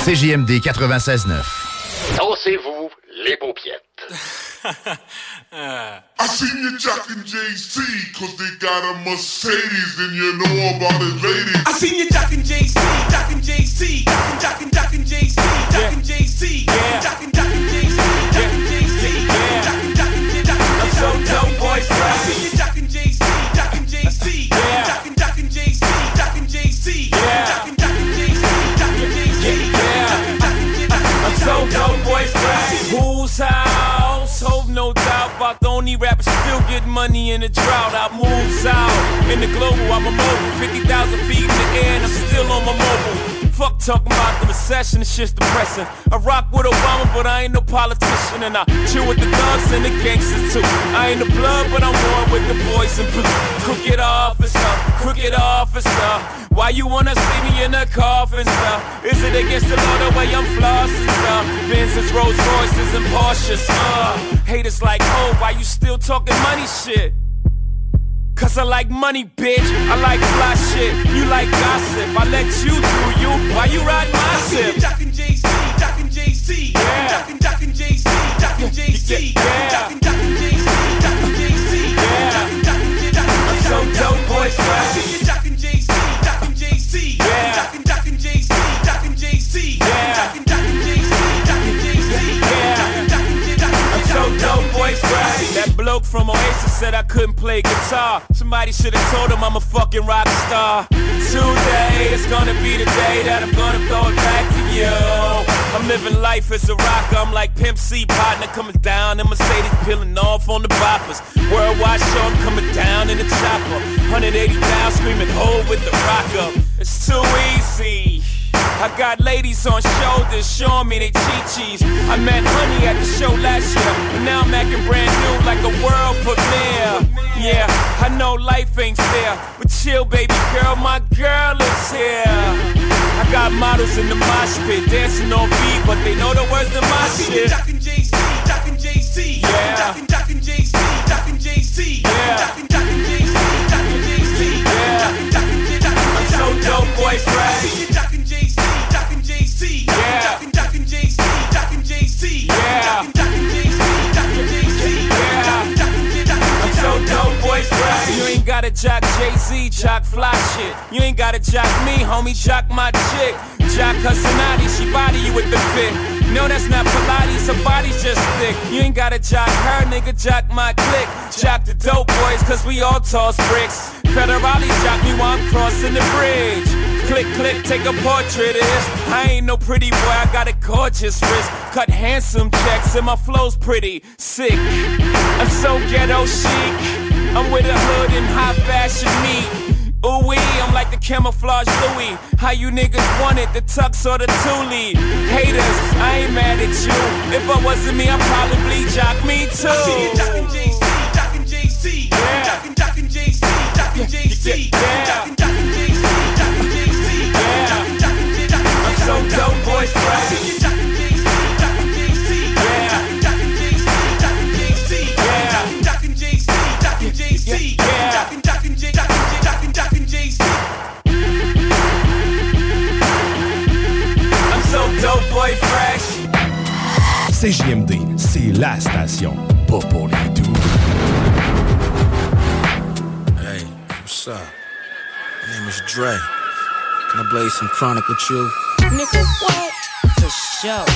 CJMD 96.9. Dansez-vous les paupiètes. I seen you jocking JC, cause they got a Mercedes, and you know about it, ladies. I seen you jocking JC, jocking JC, jocking, jocking, jocking JC, jocking JC, jocking, jocking JC, jocking JC, jocking, jocking, jocking. I'm so dope, boy, I seen you jocking about the only rapper still get money in a drought. I moves out in the global, I'm a mobile. 50,000 feet in the air and I'm still on my mobile. Fuck talking about the recession, it's just depressing. I rock with Obama, but I ain't no politician. And I chill with the thugs and the gangsters too. I ain't the blood, but I'm one with the boys in blue. Crooked officer, crooked officer. Why you wanna see me in a coffin, sir? Is it against the law the way I'm flossing, sir? Benz's, Rolls Royces, and Porsches, uh. Haters like, oh, why you still talking money shit? Cause I like money, bitch. I like fly shit. You like gossip. I let you do you. Why you ride my zip? Jocking Jay-Z, jocking Jay-Z, jocking, jocking Jay-Z, jocking Jay-Z, jocking, jocking Jay-Z, said I couldn't play guitar. Somebody should have told him I'm a fucking rock star. today is gonna be the day that I'm gonna throw it back to you. I'm living life as a rocker. I'm like Pimp C partner coming down in Mercedes, peeling off on the boppers. Worldwide show, I'm coming down in the chopper. 180 down, screaming hold with the rocker. It's too easy. I got ladies on shoulders showing me they chi-chis. I met Honey at the show last year, but now I'm acting brand new like a world premiere. Yeah, I know life ain't fair, but chill, baby girl, my girl is here. I got models in the mosh pit dancing on beat, but they know the words to my shit. Jockin' Jay-Z, Jockin' Jay-Z, Yeah. Jockin' Jockin' Jay-Z, Jockin' Jay-Z, Yeah. Jockin' Jockin' Jay-Z, Jockin' Jay-Z, Jockin' Jockin' Jay-Z. I'm so dope, boy, fresh. Jockin' Jay-Z, ain't gotta jock Jay-Z, jock fly shit. You ain't gotta jock me, homie, jock my chick. Jock Casanati, she body you with the fit. No, that's not Pilates, her body's just thick. You ain't gotta jock her, nigga, jock my click. Jock the dope boys, cause we all toss bricks. Federale jock me while I'm crossing the bridge. Click, click, take a portrait of this. I ain't no pretty boy, I got a gorgeous wrist. Cut handsome checks, and my flow's pretty sick. I'm so ghetto chic. I'm with a hood and high fashion meat. Ooh wee, I'm like the camouflage Louis. How you niggas want it, the tux or the Thule? Haters, I ain't mad at you. If I wasn't me, I'd probably jock me too. I see you jockin' Jay-Z, jockin' Jay-Z, jockin' jockin' Jay-Z, jockin' Jay-Z, jockin' jockin' Jay-Z, jockin' Jay-Z, jockin' jockin' Jay-Z. I'm so dope, boy, fresh. CJMD, c'est la station, pas pour les doux. Hey, what's up? My name is Dre. Can I blaze some chronic with you? Nigga, what? For sure.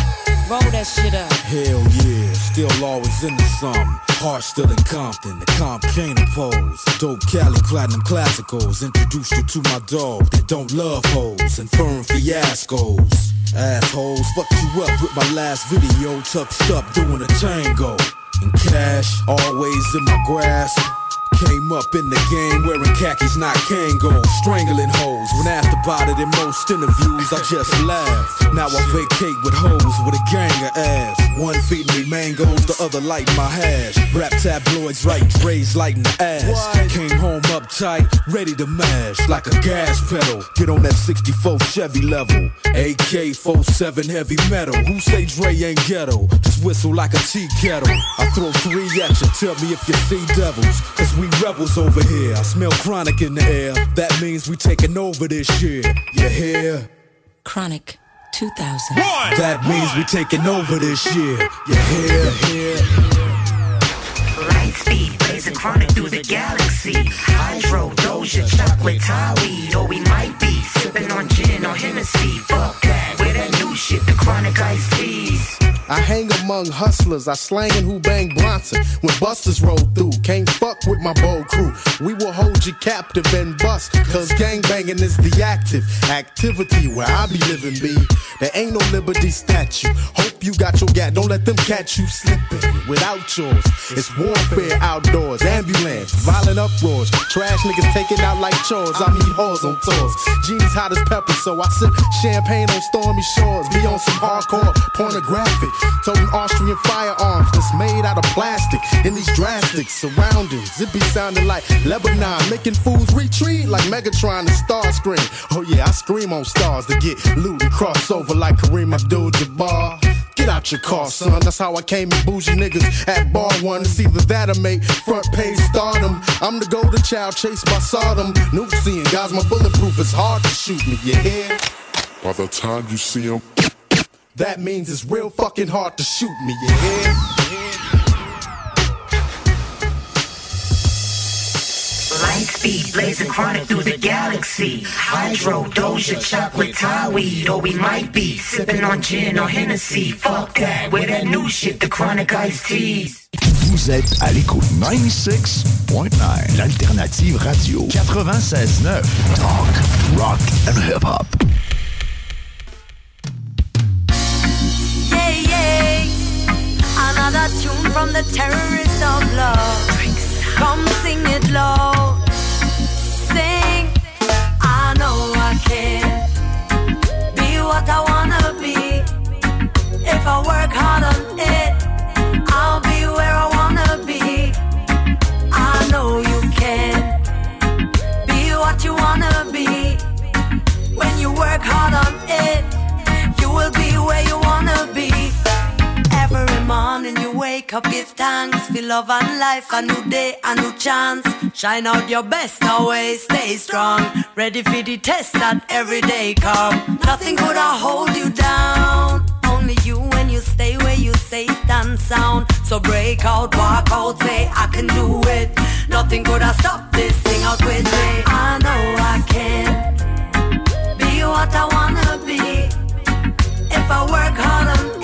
Roll that shit up. Hell yeah, still always into something. Heart still in Compton, the comp can't oppose. Dope Cali platinum classicals introduced you to my dog that don't love hoes and firm fiascos. Assholes, fucked you up with my last video, tucked up doing a tango. And cash always in my grasp. Came up in the game wearing khakis, not Kangol. Strangling hoes. When asked about it in most interviews, I just laugh. Now I vacate with hoes with a gang of ass. One feeding me mangoes, the other light my hash. Rap tabloids write Dre's lighting the ass. Came home uptight, ready to mash like a gas pedal. Get on that 64 Chevy level. AK 47 heavy metal. Who say Dre ain't ghetto? Just whistle like a tea kettle. I throw three at you, tell me if you see devils. Cause we rebels over here. I smell chronic in the air. That means we taking over this year. You hear? Chronic 2000. That means we taking over this year. You hear? hear? Light speed, blazing chronic through the galaxy. Hydro, Doja, chocolate, Thai weed, or we might be sipping on gin or Hennessy. Fuck that, with that new shit, the chronic iced teas. I hang among hustlers, I slang and who bang Bronson. When busters roll through, can't fuck with my bold crew. We will hold you captive and bust, cause gang banging is the active activity where I be living, B. There ain't no liberty statue. Hope you got your gat, don't let them catch you slipping without yours. It's warfare outdoors, ambulance, violent uproars. Trash niggas taking out like chores. I meet hoes on tours. Genie's hot as pepper, so I sip champagne on stormy shores. Be on some hardcore pornographic. Toting Austrian firearms that's made out of plastic. In these drastic surroundings, it be sounding like Lebanon, making fools retreat like Megatron and Starscream. Oh yeah, I scream on stars to get loot and cross over like Kareem Abdul-Jabbar. Get out your car, son. That's how I came in bougie niggas at bar one. It's either that or make front page stardom. I'm the golden child chased by Sodom. Nuke seeing guys, my bulletproof is hard to shoot me. You hear? By the time you see him, That means it's real fucking hard to shoot me. You hear? Light speed, blazing chronic through the galaxy. Hydro, Doja, chocolate, Thai weed, or we might be sipping on gin or Hennessy. Fuck that, with that new shit, the chronic iced teas. Vous êtes à l'écoute 96.9. 96.9. L'alternative radio. 96.9. Talk, rock and hip-hop. Yeah, yeah. Another tune from the terrorist of love. Come sing it loud. Sing. I know I can be what I wanna be. If I work hard on it, I'll be where I wanna be. I know you can be what you wanna be. When you work hard on it, Morning you wake up, give thanks. Feel love and life, a new day, a new chance. Shine out your best always, stay strong. Ready for the test that every day come. Nothing could have hold you down. Only you when you stay where you safe and sound. So break out, walk out, say I can do it. Nothing could have stopped this. Sing out with me. I know I can be what I wanna be. If I work hard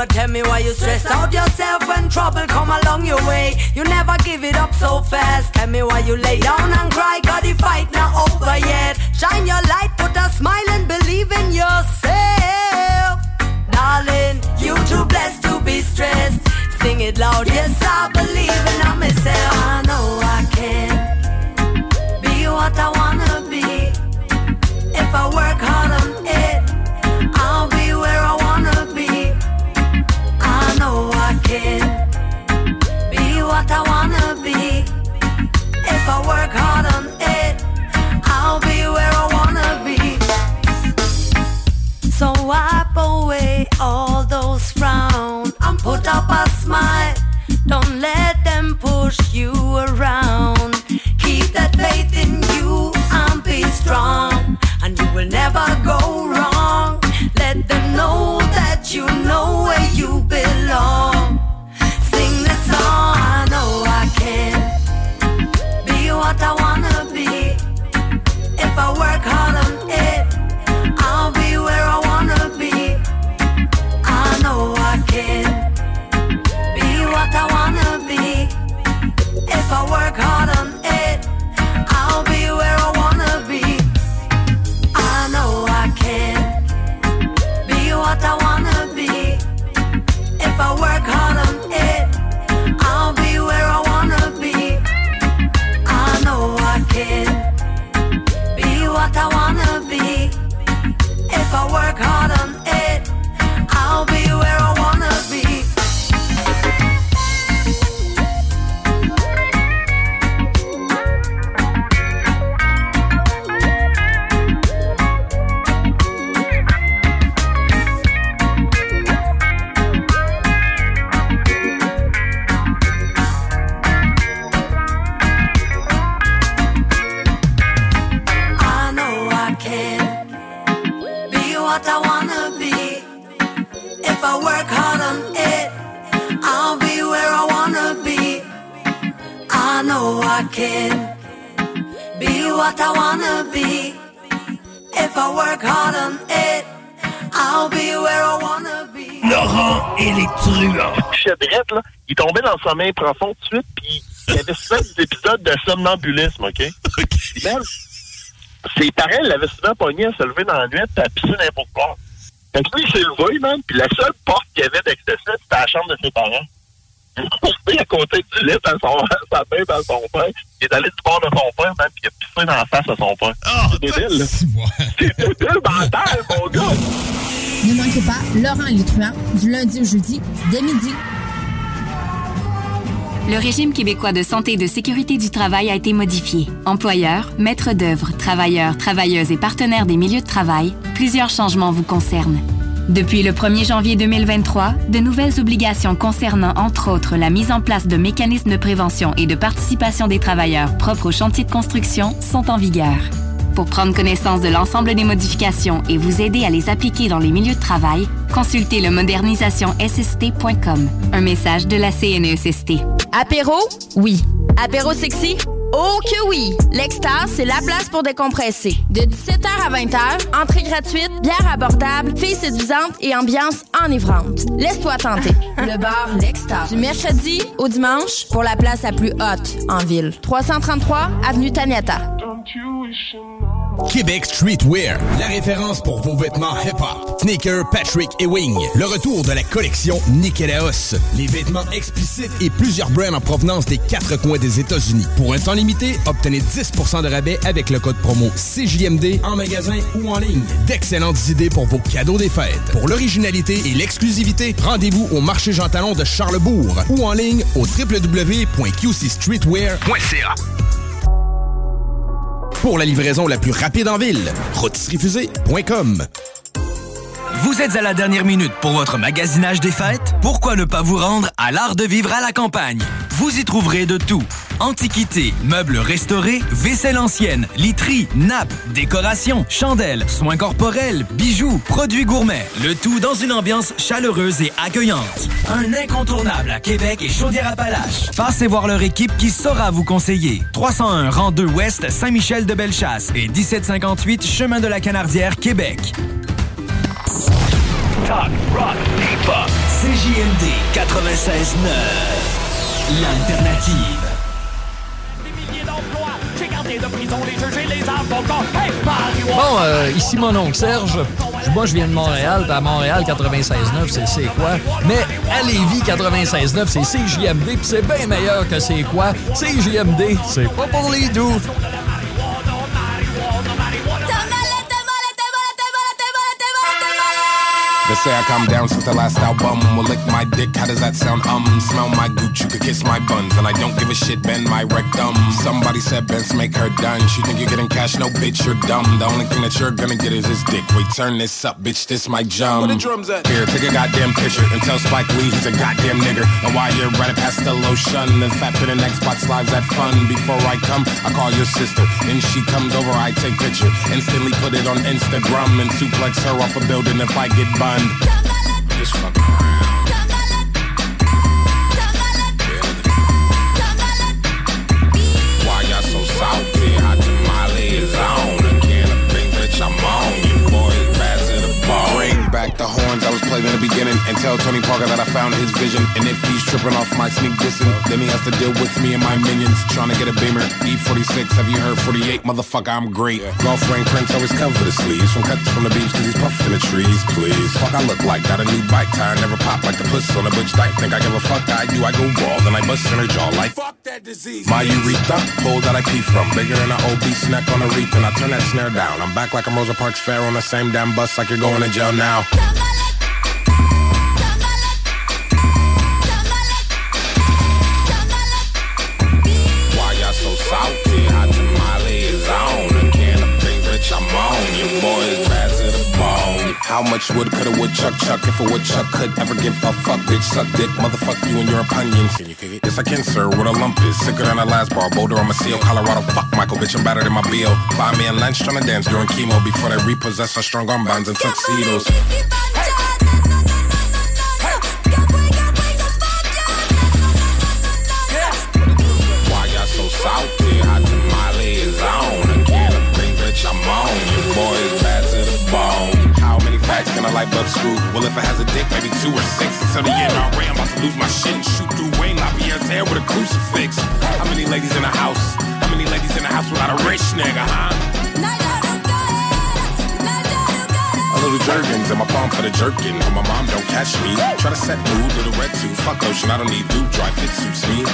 but tell me why you stress out yourself when trouble come along your way. You never give it up so fast. Tell me why you lay down and cry, cause the fight not over yet. Shine your light, put a smile and believe in yourself. Darling, you too blessed to be stressed. Sing it loud, yes, I believe in myself. I know I can be what I wanna be. If I work hard on it, Be what I wanna be. If I work hard on it, I'll be where I wanna be. So wipe away all those frowns and put up a smile. Don't let them push you around. Keep that faith in you and be strong, and you will never go wrong. Let them know sommeil profond tout de suite, puis il y avait souvent des épisodes de somnambulisme, OK? Puis même, ses parents l'avaient souvent pogné à se lever dans la nuit puis à pisser n'importe quoi. Fait que lui, il s'est levé, man, puis la seule porte qu'il y avait d'accès, c'était la chambre de ses parents. Il est à côté du lit à son, sa mère à son père. Il est allé du bord de son père, man, puis il a pissé dans la face à son père. c'est débile, là. C'est débile mental, mon gars. Ne manquez pas Laurent truands du lundi au jeudi dès midi. Le régime québécois de santé et de sécurité du travail a été modifié. Employeurs, maîtres d'œuvre, travailleurs, travailleuses et partenaires des milieux de travail, plusieurs changements vous concernent. Depuis le 1er janvier 2023, de nouvelles obligations concernant entre autres la mise en place de mécanismes de prévention et de participation des travailleurs propres aux chantiers de construction sont en vigueur. Pour prendre connaissance de l'ensemble des modifications et vous aider à les appliquer dans les milieux de travail, consultez le modernisationsSST.com. Un message de la CNESST. Apéro? Oui. Apéro sexy? Oh que oui! L'Extase, c'est la place pour décompresser. De 17h à 20h, entrée gratuite, bière abordable, filles séduisantes et ambiance enivrante. Laisse-toi tenter. Le bar L'Extase. Du mercredi au dimanche pour la place la plus haute en ville. 333 Avenue Taniata. Québec Streetwear, la référence pour vos vêtements hip-hop. Sneaker, Patrick et Wing. Le retour de la collection Nikélaos. Les vêtements explicites et plusieurs brands en provenance des quatre coins des États-Unis. Pour un temps limité, obtenez 10% de rabais avec le code promo CJMD en magasin ou en ligne. D'excellentes idées pour vos cadeaux des fêtes. Pour l'originalité et l'exclusivité, rendez-vous au marché Jean Talon de Charlebourg ou en ligne au www.qcstreetwear.ca. Pour la livraison la plus rapide en ville, rotisseriefusée.com. Vous êtes à la dernière minute pour votre magasinage des fêtes? Pourquoi ne pas vous rendre à l'art de vivre à la campagne? Vous y trouverez de tout. Antiquités, meubles restaurés, vaisselle ancienne, literie, nappes, décorations, chandelles, soins corporels, bijoux, produits gourmets. Le tout dans une ambiance chaleureuse et accueillante. Un incontournable à Québec et Chaudière-Appalaches. Passez voir leur équipe qui saura vous conseiller. 301 rang 2 Ouest, Saint-Michel de Bellechasse et 1758 Chemin de la Canardière, Québec. Talk, rock, hip-hop. CJMD 96.9. L'alternative. J'ai gardé de prison les juges et les avocats. Hey, Mario! Bon, euh, ici mon oncle Serge. Moi, je viens de Montréal. puis À Montréal, 96.9, c'est c'est quoi? Mais à Lévis, 96.9, c'est CJMD. Puis c'est bien meilleur que c'est quoi? CJMD, c'est pas pour les doux. They say I calm down since the last album. Will lick my dick, how does that sound? Um, smell my gooch, you could kiss my buns. And I don't give a shit, bend my rectum. Somebody said Benz make her done. She think you're getting cash, no bitch, you're dumb. The only thing that you're gonna get is this dick. Wait, turn this up, bitch, this my jump. Where the drums at? Here, take a goddamn picture and tell Spike Lee he's a goddamn nigger. And while you're running past the lotion and fat and Xbox lives that fun. Before I come, I call your sister. Then she comes over, I take picture. Instantly put it on Instagram and suplex her off a building if I get burned. Just fuck Why horns I was playing in the beginning and tell Tony Parker that I found his vision. And if he's tripping off my sneak dissing, then he has to deal with me and my minions. Trying to get a beamer. E46, have you heard 48? Motherfucker, I'm great. Golf ring prints always cover the sleeves. From cuts from the beams cause he's puffing the trees, please. Fuck, I look like that. A new bike tire never pop like the puss on a bitch dyke. Think I give a fuck? I do. I go raw, then I bust in her jaw like. Fuck that disease. My urethra, hole that I pee from. Bigger than an obese neck on a reef. And I turn that snare down. I'm back like I'm Rosa Parks Fair on the same damn bus like you're going to jail now. How much wood could a woodchuck chuck if a woodchuck could ever give a fuck? Bitch, suck dick, motherfuck you and your opinions. Can you kick it? Yes, I can, sir. What a lump is. Sicker than a last bar. Boulder, I'm a seal. Colorado, fuck Michael, bitch, I'm better than my bill. Find me in lunch trying to dance during chemo before they repossess our strong arm bands and tuxedos. Why facts can a light bulb screw? Well, if it has a dick, maybe two or six. Until the end, already, I'm about to lose my shit and shoot through Wayne LaPierre's hair with a crucifix. How many ladies in the house? How many ladies in the house without a rich nigga, huh? A little jerkins in my palm for the jerkin. But my mom don't catch me. Try to set mood with a red tooth. Fuck lotion, I don't need lube. Dry fit suits me.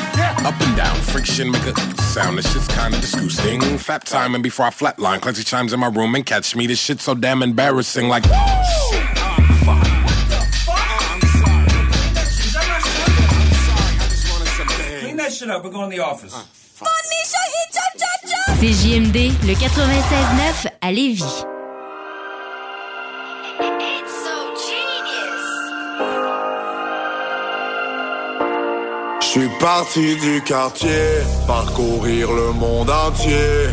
Up and down, friction make a sound. This shit's kinda disgusting. Fap time and before I flatline, Clancy chimes in my room and catch me. This shit's so damn embarrassing. Like, shit up. We're going to the office. CJMD, le 96.9 à Lévis. Je suis parti du quartier, parcourir le monde entier.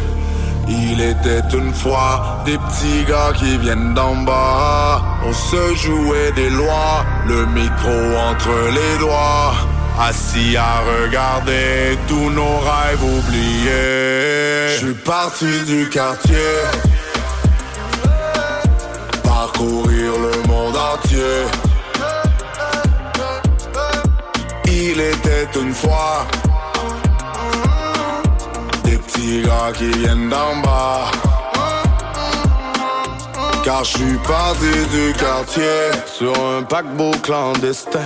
Il était une fois des petits gars qui viennent d'en bas. On se jouait des lois, le micro entre les doigts. Assis à regarder tous nos rêves oubliés. Je suis parti du quartier. Parcourir le monde entier. Il était une fois des petits gars qui viennent d'en bas. Car je suis parti du quartier sur un paquebot clandestin.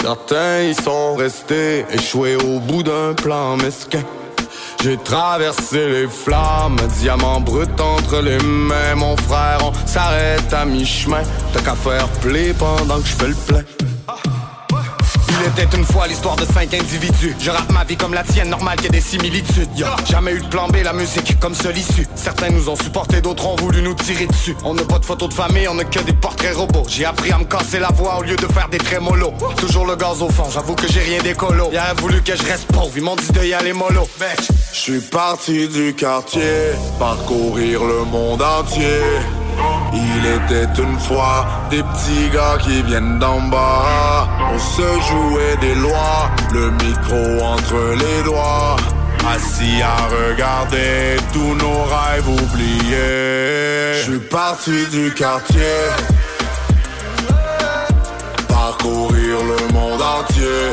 Certains y sont restés échoués au bout d'un plan mesquin. J'ai traversé les flammes, diamant brut entre les mains. Mon frère, on s'arrête à mi-chemin. T'as qu'à faire play pendant que je fais le plein. Il une fois l'histoire de cinq individus. Je rappe ma vie comme la tienne, normal qu'il y ait des similitudes. Yo, Jamais eu de plan B, la musique comme seul issue. Certains nous ont supporté, d'autres ont voulu nous tirer dessus. On n'a pas de photos de famille, on a que des portraits robots. J'ai appris à me casser la voix au lieu de faire des trémolos Toujours le gaz au fond, j'avoue que j'ai rien d'écolo. A voulu que je reste pauvre, ils m'ont dit de y aller mollo. Je suis parti du quartier, parcourir le monde entier il était une fois des petits gars qui viennent d'en bas. On se jouait des lois, le micro entre les doigts. Assis à regarder tous nos rêves oubliés. Je suis parti du quartier. Parcourir le monde entier.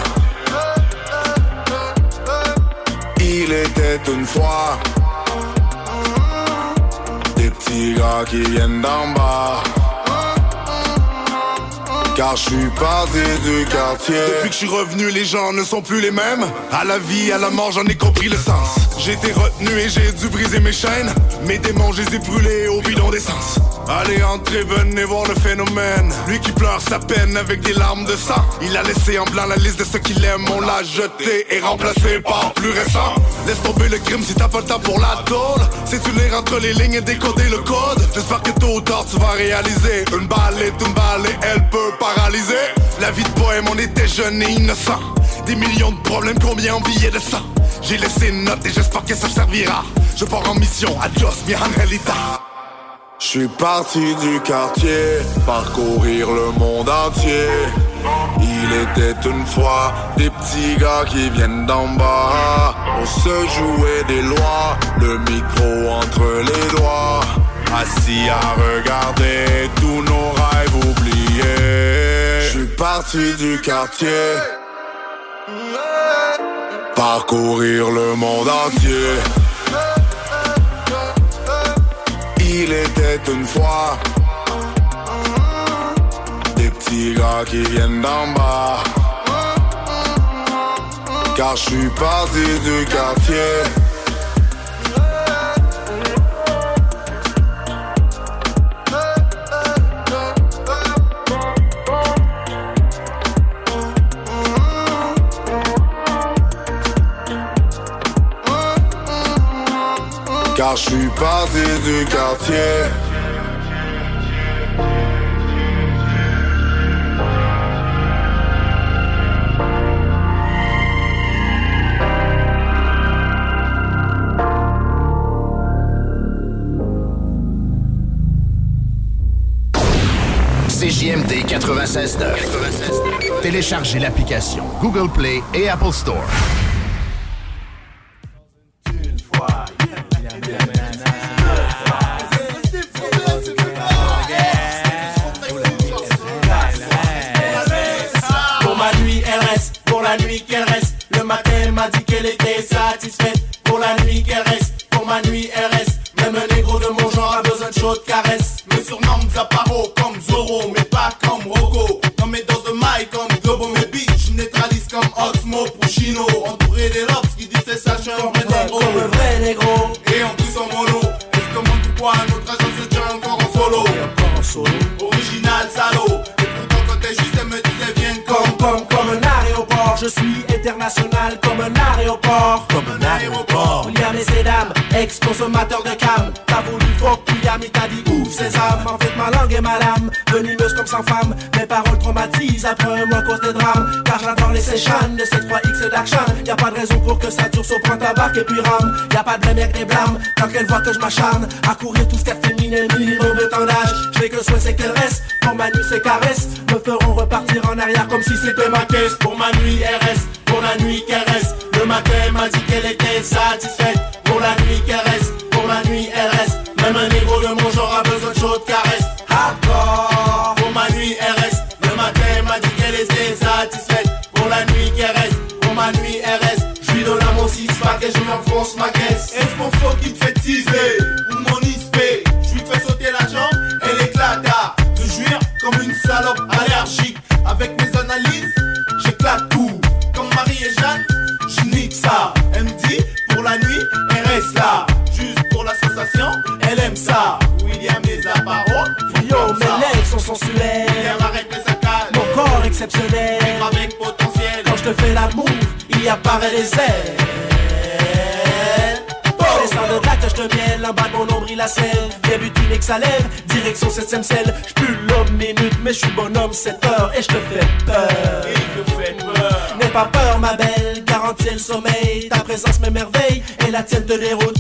Il était une fois petits qui viennent d'en bas. Car je suis parti du quartier. Depuis que je suis revenu, les gens ne sont plus les mêmes. À la vie, à la mort, j'en ai compris le sens. J'ai été retenu et j'ai dû briser mes chaînes. Mes démons, je les ai brûlés au bidon d'essence. Allez, entrez, venez voir le phénomène. Lui qui pleure sa peine avec des larmes de sang. Il a laissé en blanc la liste de ceux qu'il aime. On l'a jeté et remplacé par plus récent. Laisse tomber le crime si t'as pas le temps pour la tôle. C'est tu lire entre les lignes et décoder le code. J'espère que tôt ou tard tu vas réaliser. Une balle est une balle et elle peut paralyser. La vie de poème, on était jeunes et innocents. Des millions de problèmes, combien en billets de sang? J'ai laissé une note et j'espère que ça servira. Je pars en mission, adios mi angelita. Je suis parti du quartier, parcourir le monde entier. Il était une fois des petits gars qui viennent d'en bas. On se jouait des lois, le micro entre les doigts. Assis à regarder tous nos rêves oubliés. Je suis parti du quartier, parcourir le monde entier. Il était une fois des petits gars qui viennent d'en bas. Car je suis parti du quartier. Car je suis parti du quartier. CJMD 96.9. Téléchargez l'application Google Play et Apple Store. Ta barque et puis rame. Y a pas de mec des blâmes quand elle voit que je m'acharne. À courir tout ce qu'elle féminin, minimum de temps d'âge. Je fais que souhait c'est qu'elle reste. Pour ma nuit, ses caresses me feront repartir en arrière comme si c'était ma caisse. Pour ma nuit, elle la selle. Début et que ça lève, direction 7ème selle. J'pue l'homme minute, mais je suis bonhomme 7 heures et je te fais peur. Te fait peur N'aie pas peur, ma belle, garantis le sommeil. Ta présence m'émerveille et la tienne te déroute.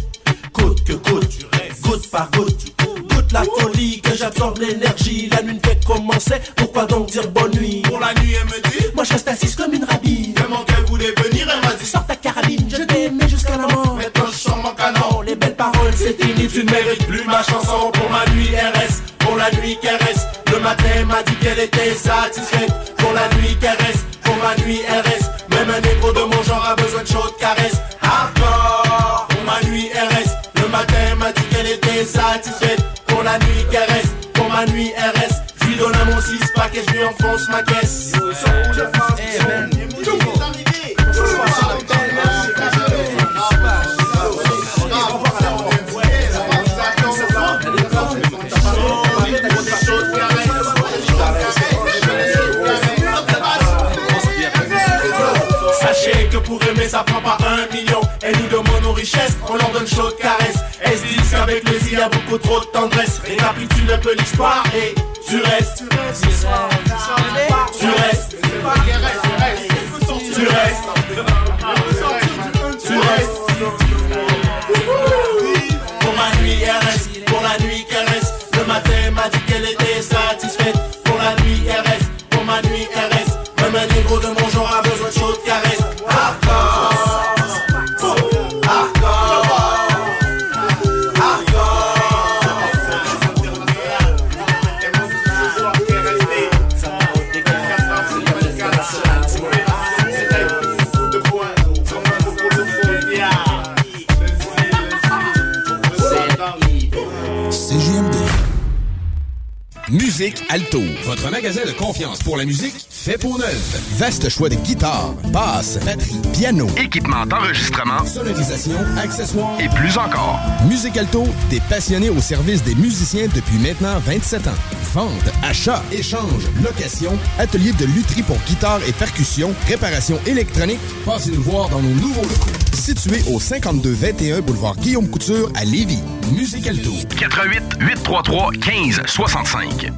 Musique Alto, votre magasin de confiance pour la musique fait pour neuf. Vaste choix de guitares, basses, batteries, piano, Équipement d'enregistrement sonorisation, accessoires et plus encore. Musique Alto, des passionnés au service des musiciens depuis maintenant 27 ans. Vente, achat, échange, location, atelier de lutherie pour guitare et percussion, réparation électronique. Passez nous voir dans nos nouveaux locaux. Situé au 5221 boulevard Guillaume Couture à Lévis. Musique Alto. 88 833 15 65.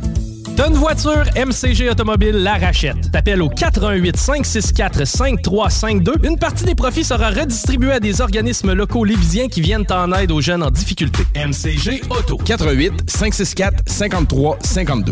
T'as une voiture, MCG Automobile la rachète. T'appelles au 418 564 5352. Une partie des profits sera redistribuée à des organismes locaux lévisiens qui viennent en aide aux jeunes en difficulté. MCG Auto. 88 564 53 52.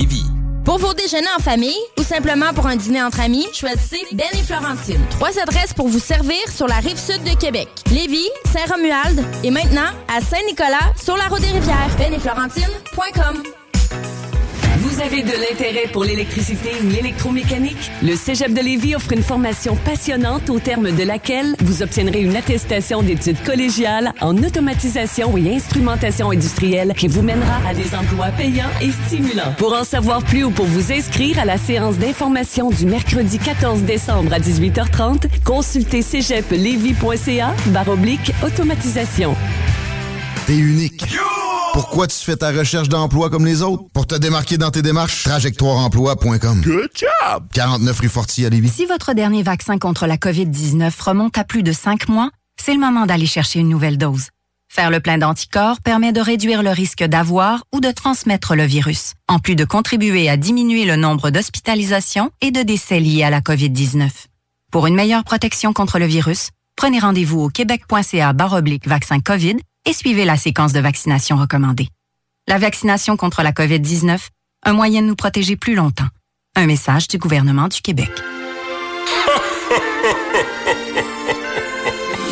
Pour vos déjeuners en famille ou simplement pour un dîner entre amis, choisissez Ben et Florentine. Trois adresses pour vous servir sur la rive sud de Québec. Lévis, Saint-Romuald et maintenant à Saint-Nicolas sur la route des rivières. Ben et Florentine.com Vous avez de l'intérêt pour l'électricité ou l'électromécanique? Le Cégep de Lévis offre une formation passionnante au terme de laquelle vous obtiendrez une attestation d'études collégiales en automatisation et instrumentation industrielle qui vous mènera à des emplois payants et stimulants. Pour en savoir plus ou pour vous inscrire à la séance d'information du mercredi 14 décembre à 18h30, consultez cégeplevy.ca baroblique automatisation. T'es unique. Pourquoi tu fais ta recherche d'emploi comme les autres? Pour te démarquer dans tes démarches, trajectoireemploi.com. Good job! 49 rue Forti à Lévis. Si votre dernier vaccin contre la COVID-19 remonte à plus de 5 mois, c'est le moment d'aller chercher une nouvelle dose. Faire le plein d'anticorps permet de réduire le risque d'avoir ou de transmettre le virus, en plus de contribuer à diminuer le nombre d'hospitalisations et de décès liés à la COVID-19. Pour une meilleure protection contre le virus, prenez rendez-vous au québec.ca vaccin COVID et suivez la séquence de vaccination recommandée. La vaccination contre la COVID-19, un moyen de nous protéger plus longtemps. Un message du gouvernement du Québec.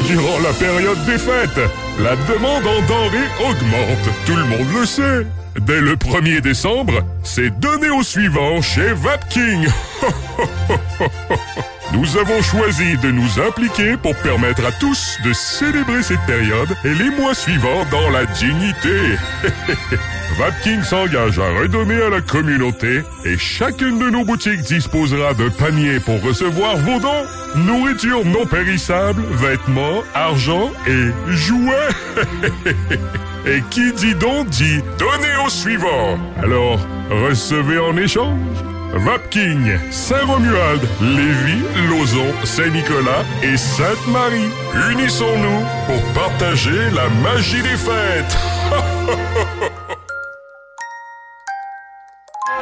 Durant la période des fêtes, la demande en denrées augmente. Tout le monde le sait. Dès le 1er décembre, c'est donné au suivant chez Vapking. Nous avons choisi de nous impliquer pour permettre à tous de célébrer cette période et les mois suivants dans la dignité. Vapking s'engage à redonner à la communauté et chacune de nos boutiques disposera d'un panier pour recevoir vos dons. Nourriture non périssable, vêtements, argent et jouets. et qui dit don dit donnez au suivant. Alors, recevez en échange. Vapking, Saint-Romuald, Lévis, Lauson, Saint-Nicolas et Sainte-Marie. Unissons-nous pour partager la magie des fêtes.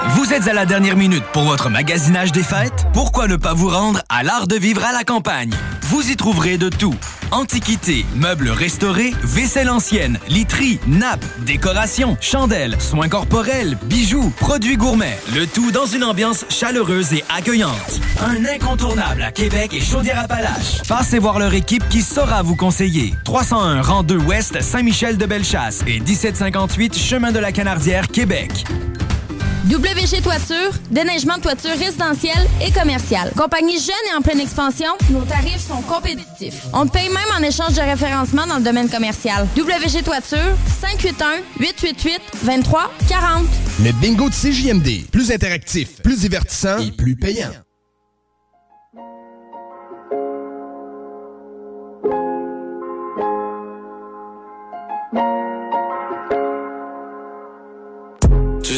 Vous êtes à la dernière minute pour votre magasinage des fêtes? Pourquoi ne pas vous rendre à l'art de vivre à la campagne? Vous y trouverez de tout. Antiquités, meubles restaurés, vaisselle ancienne, literie, nappes, décorations, chandelles, soins corporels, bijoux, produits gourmets. Le tout dans une ambiance chaleureuse et accueillante. Un incontournable à Québec et Chaudière-Appalaches. Passez voir leur équipe qui saura vous conseiller. 301 rang 2 Ouest Saint-Michel de Bellechasse et 1758 Chemin de la Canardière, Québec. WG Toiture, déneigement de toiture résidentielle et commerciale. Compagnie jeune et en pleine expansion, nos tarifs sont compétitifs. On paye même en échange de référencement dans le domaine commercial. WG Toiture, 581-888-2340. Le bingo de CJMD. Plus interactif, plus divertissant et plus payant.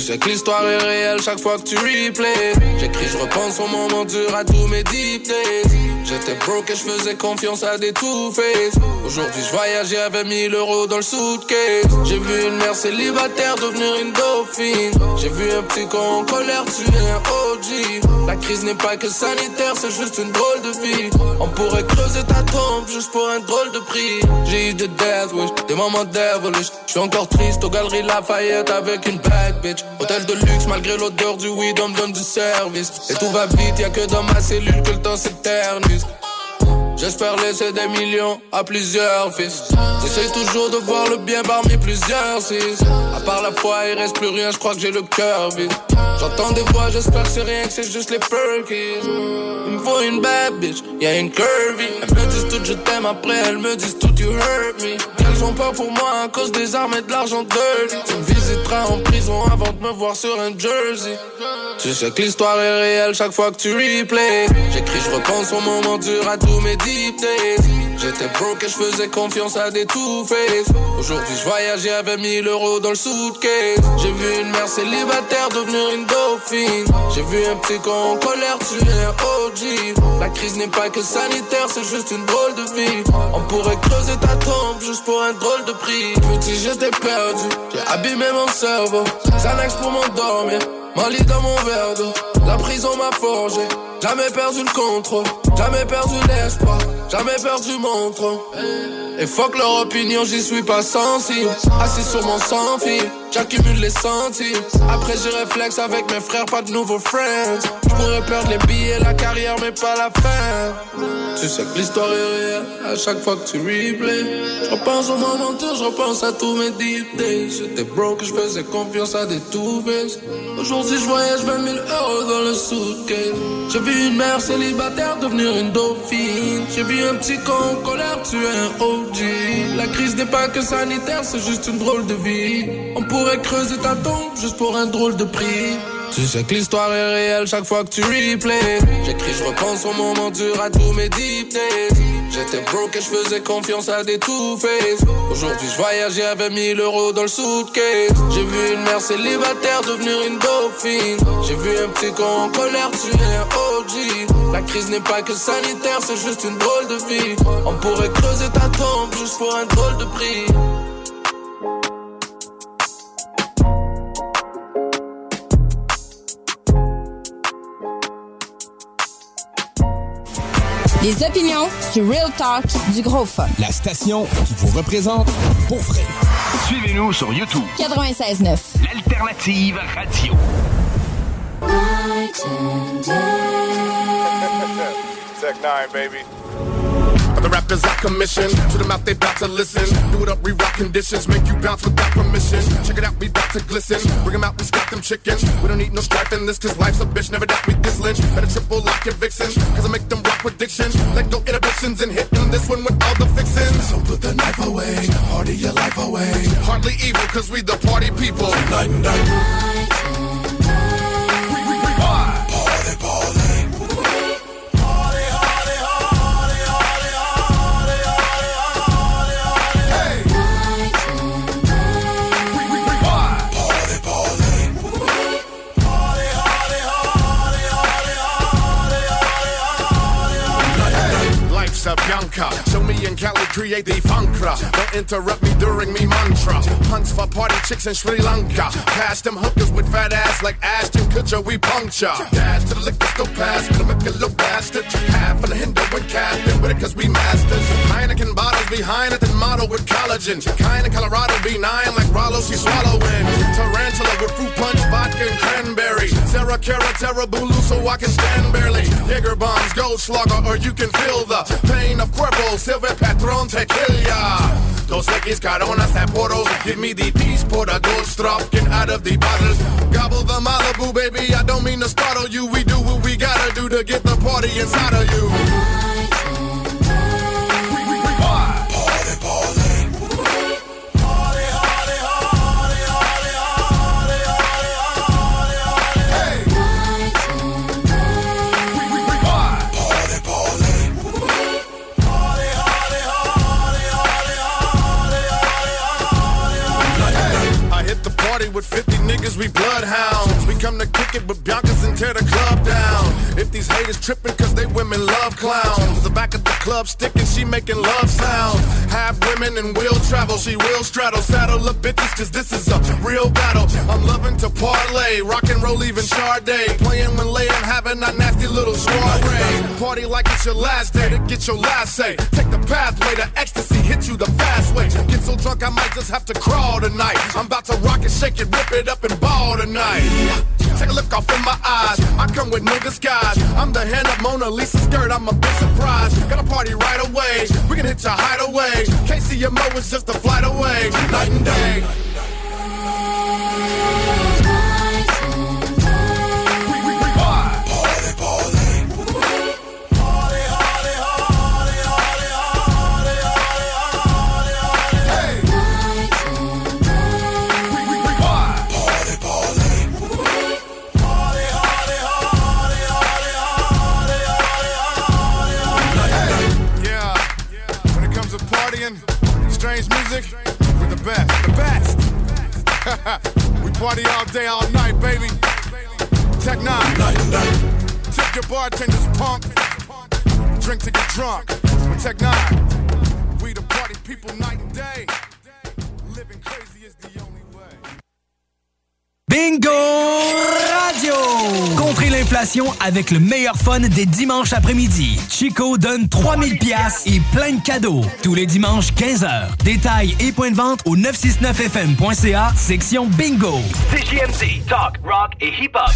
Sais que l'histoire est réelle chaque fois que tu replays. J'écris, je repense au moment dur à tous mes deep days. J'étais broke et je faisais confiance à des two-face. Aujourd'hui, je voyageais avec 1000 euros dans le suitcase. J'ai vu une mère célibataire devenir une dauphine. J'ai vu un petit con en colère tuer un OG. La crise n'est pas que sanitaire, c'est juste une drôle de vie. On pourrait creuser ta tombe juste pour un drôle de prix. J'ai eu des death wish, des moments devilish. Je suis encore triste aux galeries Lafayette avec une bad bitch. Hôtel de luxe malgré l'odeur du weed, on me donne du service. Et tout va vite, y'a que dans ma cellule que le temps s'éternise. J'espère laisser des millions à plusieurs fils. J'essaie toujours de voir le bien parmi plusieurs six. À part la foi, il reste plus rien, je crois que j'ai le cœur vide. J'entends des voix, j'espère que c'est rien, que c'est juste les perkies. Il me faut une bad bitch, y'a une curvy. Elles me disent tout je t'aime, après elles me disent tout you hurt me. Elles ont peur pour moi à cause des armes et de l'argent dirty. Tu me visiteras en prison avant de me voir sur un jersey. Tu sais que l'histoire est réelle chaque fois que tu replays. J'écris, je repense au moment dur à tous mes deep. J'étais broke et je faisais confiance à des two-face. Aujourd'hui, je voyageais avec 1000 euros dans le suitcase. J'ai vu une mère célibataire devenir une dauphine. J'ai vu un petit con en colère tuer un OG. La crise n'est pas que sanitaire, c'est juste une drôle de vie. On pourrait creuser ta tombe juste pour un drôle de prix. Petit, j'étais perdu, j'ai abîmé mon cerveau. Xanax pour m'endormir. Molly dans mon verre d'eau, la prison m'a forgé. Jamais perdu le contrôle, jamais perdu l'espoir, jamais perdu mon trône. Et fuck leur opinion, j'y suis pas sensible. Assis sur mon sans fil, J'accumule les centimes. Après, j'y réflexe avec mes frères, pas de nouveaux friends. J'pourrais perdre les billets, la carrière, mais pas la fin. Tu sais que l'histoire est réelle à chaque fois que tu replay. Je repense au moment où je repense à tous mes days. J'étais broke, je faisais confiance à des tout Aujourd'hui, je voyage 20 000 euros dans le suitcase. Une mère célibataire devenir une dauphine. J'ai vu un petit con en colère tuer un OG. La crise n'est pas que sanitaire, c'est juste une drôle de vie. On pourrait creuser ta tombe juste pour un drôle de prix. Tu sais que l'histoire est réelle chaque fois que tu replay. J'écris, je repense au moment dur à tous mes deep days. J'étais broke et je faisais confiance à des two-face. Aujourd'hui, je voyageais avec 1000 euros dans le suitcase. J'ai vu une mère célibataire devenir une dauphine. J'ai vu un petit con en colère tuer un OG. La crise n'est pas que sanitaire, c'est juste une drôle de vie. On pourrait creuser ta tombe juste pour un drôle de prix. Les opinions, du real talk, du gros fun. La station qui vous représente pour vrai. Suivez-nous sur YouTube. 96.9. L'alternative radio. Tech 9, baby. The rappers I commission, to them out they bout to listen. Do it up, re-rock conditions, make you bounce without permission. Check it out, we bout to glisten. Bring them out, we stack them chickens. We don't need no strife in this, cause life's a bitch, never doubt we this lynch. Better triple lock your vixen, cause I make them rock predictions. Let go inhibitions and hitting this one with all the fixins. So put the knife away, party your life away. Hardly evil, cause we the party people. Night night. Create the funkra. Don't interrupt me during me mantra. Hunts for party chicks in Sri Lanka. Past them hookers with fat ass like Ashton Kutcher, we puncture. Dash to the liquor store pass, I'm a little bastard. Half of the Hindu and Captain with it cause we masters. Heineken bottles behind it, then model with collagen. Kinda Colorado B9 like Rollo, she swallowing. Tarantula with fruit punch, vodka and cranberry. Sarah Cara, Terra so I can stand barely. Jaeger bombs, Goldschläger, or you can feel the pain of Cuervo, Silver Patron, Tequila. Dos Equis, Corona, Sapporo. Give me the peace, pour the gold straw, get out of the bottles. Gobble the Malibu, baby, I don't mean to startle you. We do what we gotta do to get the party inside of you. Niggas, we bloodhounds. We come to kick it with Biancas and tear the club down. If these haters tripping cause they women love clowns. The back of the club sticking, she making love sounds. Half women and will travel, she will straddle. Saddle up bitches cause this is a real battle. I'm loving to parlay, rock and roll even Sade. Playing when laying, having a nasty little soiree. Party like it's your last day to get your last say. Take the pathway to ecstasy, hit you the fast way. Get so drunk I might just have to crawl tonight. I'm about to rock it, shake it, rip it up and ball tonight. Take a look off in my eyes. I come with no disguise. I'm the hand up Mona Lisa skirt. I'm a big surprise. Got a party right away. We can hit your hideaway. KCMO is just a flight away. Night and day. Music, we're the best, the best. we party all day, all night, baby. Tech nine. Tip your bartenders punk. Drink to get drunk. With Tech nine. We the party people night and day. Living crazy is the only. Bingo Radio! Contrez l'info l'inflation avec le meilleur fun des dimanches après-midi. Chico donne 3000 pièces et plein de cadeaux. Tous les dimanches, 15h. Détails et points de vente au 969fm.ca, section bingo. CGMD, talk, rock et hip-hop.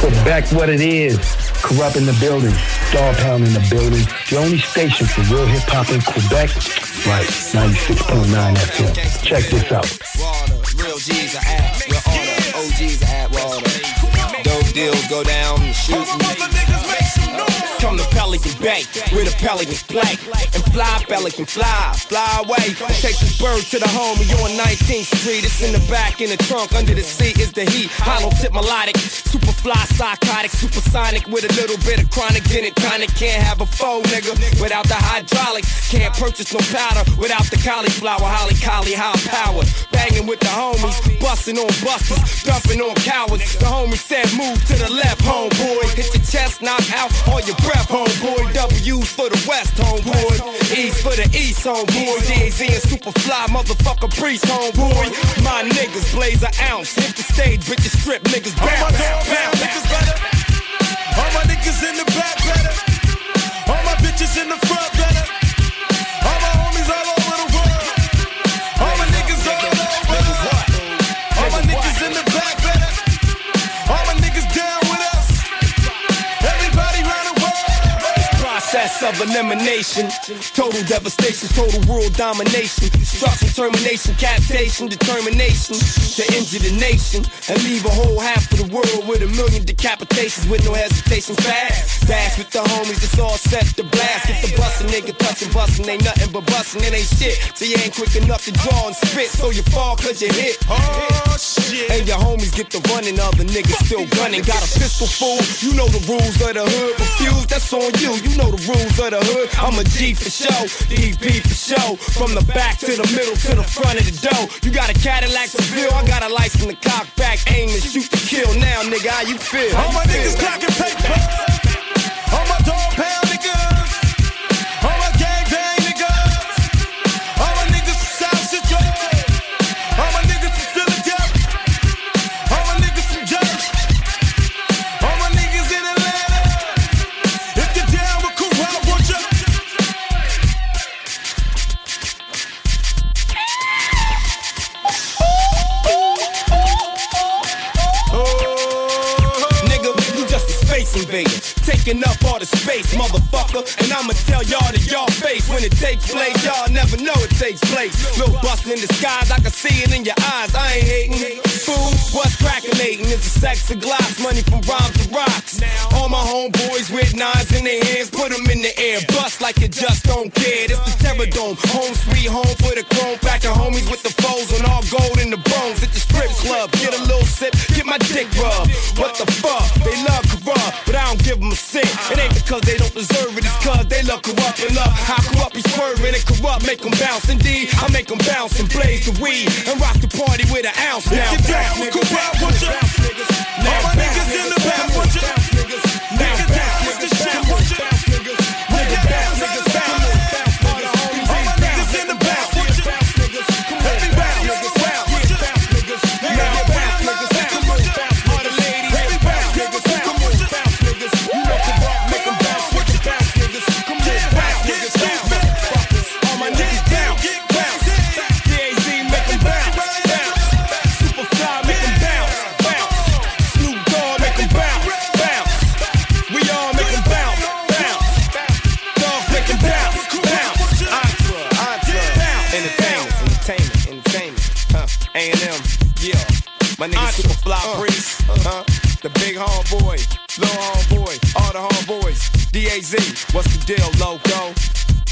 Quebec, what it is. Corrupt in the building. Dog Pound in the building. The only station for real hip hop in Quebec. Right, 96.9 FM. Check this out. Real G's are are at water. Dope deals go down, shooting. Come to Pelican Bay, where the pelicans play. And fly, pelican fly, fly away. Take this bird to the home, you on 19th Street. It's in the back, in the trunk, under the seat is the heat. Hollow tip melodic, super fly, psychotic, supersonic with a little bit of chronic in it. Tonic can't have a foe, nigga, without the hydraulics. Can't purchase no powder without the cauliflower, holly collie, high power. Banging with the homies, busting on busters, dumping on cowards. The homie said, move to the left, homeboy. Hit your chest, knock out all your breath, homeboy. W's for the west, homeboy. East for the east, homeboy. Daz and Superfly, motherfucker priest, homeboy. My niggas blaze an ounce. Hit the stage the strip niggas bounce. bounce. niggas better. All my niggas in the back better. All my bitches in the front better. Process of elimination, total devastation, total world domination, destruction, termination, captation, determination to injure the nation and leave a whole half of the world with a million decapitations with no hesitation. Fast, dash with the homies, it's all set to blast. Get the bustin', nigga touchin', bustin', ain't nothing but bustin', it ain't shit. So you ain't quick enough to draw and spit, so you fall cause you hit. Oh shit. And your homies get the running, other niggas still gunning. Got a pistol full, you know the rules of the hood. Refuse, that's on you, you know the rules of the hood. I'm a G for show, DP for show. From the back to the middle to the front of the door. You got a Cadillac to Seville, I got a license to cock back, aim and shoot to kill. Now, nigga, how you feel? All my niggas clocking paper. All my dog pound Taking up all the space, motherfucker. And I'ma tell y'all to y'all face when it takes place. Y'all never know it takes place. Little bustin' in the skies, I can see it in your eyes. I ain't hating. Fool, what's cracking-lating? It's a sex of glocks, money from rhymes to rocks. All my homeboys with nines in their hands, put them in the air. Bust like you just don't care. It's the Terror Dome. Home sweet home for the chrome. Packing homies with the foes on all gold in the bones. At the strip club, get a little sip, get my dick rubbed. What the fuck? They love Kurupt, but I give them a cent. It ain't because they don't deserve it, it's cause they love Kurupt and love. How Kurupt be swerving and Kurupt, make them bounce. Indeed, I make them bounce and blaze the weed and rock the party with an ounce now. If you're down with Corral, won't you? Entertainment, entertainment, entertainment. Huh. A&M, yeah. My nigga Superfly Priest, huh? The big homeboy, little homeboy, all the homeboys. DAZ, what's the deal, loco?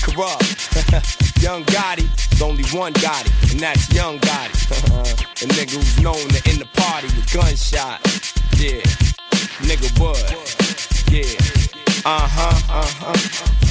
Kurupt. Young Gotti, there's only one Gotti, and that's Young Gotti. Uh-huh. The nigga who's known to end the party with gunshot. Yeah, nigga would. Yeah, uh huh, uh huh.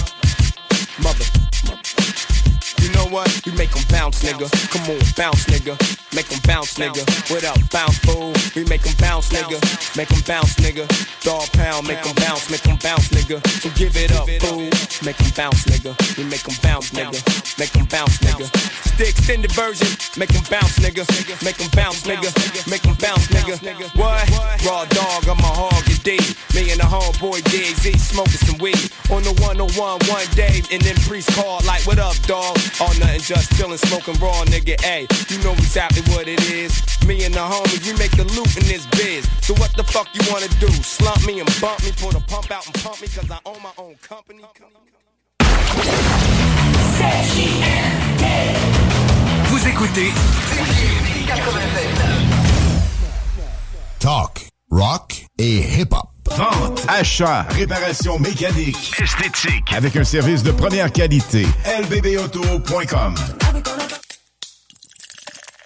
What? We make 'em bounce, nigga. Come on, bounce, nigga. Make 'em bounce, nigga. What up, bounce, fool? We make 'em bounce, nigga. Make 'em bounce, nigga. Dog pound, make 'em bounce, make 'em bounce, nigga. So give it up, fool. Make 'em bounce, nigga. We make 'em bounce, nigga. Make 'em bounce, nigga. The extended version, make 'em bounce, nigga. Make 'em bounce, nigga. Make 'em bounce, nigga. What? Raw dog, I'm a hog, you D. boy Daz smoking some weed on the 101 one day, and then priest called like, "What up, dog?" All nothing, just chillin', smoking raw, nigga. Hey, you know exactly what it is. Me and the homies, we make the loot in this biz. So what the fuck you wanna do? Slump me and bump me, pull the pump out and pump me, cause I own my own company. Vous écoutez Talk, rock et hip-hop. Vente, achat, réparation mécanique, esthétique. Avec un service de première qualité. lbbauto.com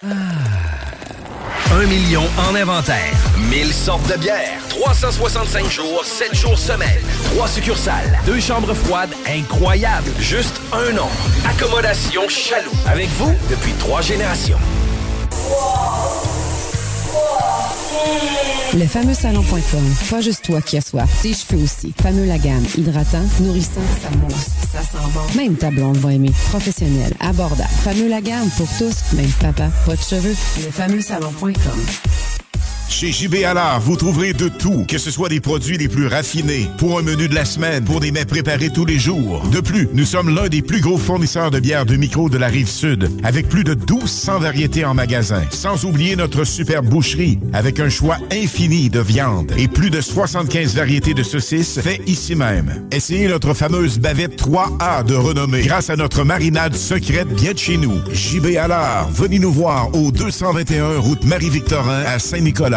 Un million en inventaire. 1000 sortes de bières. 365 jours, 7 jours semaine. 3 succursales. Deux chambres froides incroyables. Juste un nom. Accommodation Chaloux. Avec vous depuis trois générations. Le fameux salon.com. Pas juste toi qui as soif, tes cheveux aussi. Fameux la gamme. Hydratant, nourrissant, ça mousse, ça sent bon. Même ta blonde va aimer. Professionnel, abordable. Fameux la gamme pour tous, même papa, pas de cheveux. Le fameux salon.com. Chez JB Allard, vous trouverez de tout, que ce soit des produits les plus raffinés, pour un menu de la semaine, pour des mets préparés tous les jours. De plus, nous sommes l'un des plus gros fournisseurs de bières de micro de la rive sud, avec plus de 1200 variétés en magasin. Sans oublier notre super boucherie, avec un choix infini de viande et plus de 75 variétés de saucisses fait ici même. Essayez notre fameuse bavette 3A de renommée, grâce à notre marinade secrète bien de chez nous. JB Allard, venez nous voir au 221 route Marie-Victorin à Saint-Nicolas.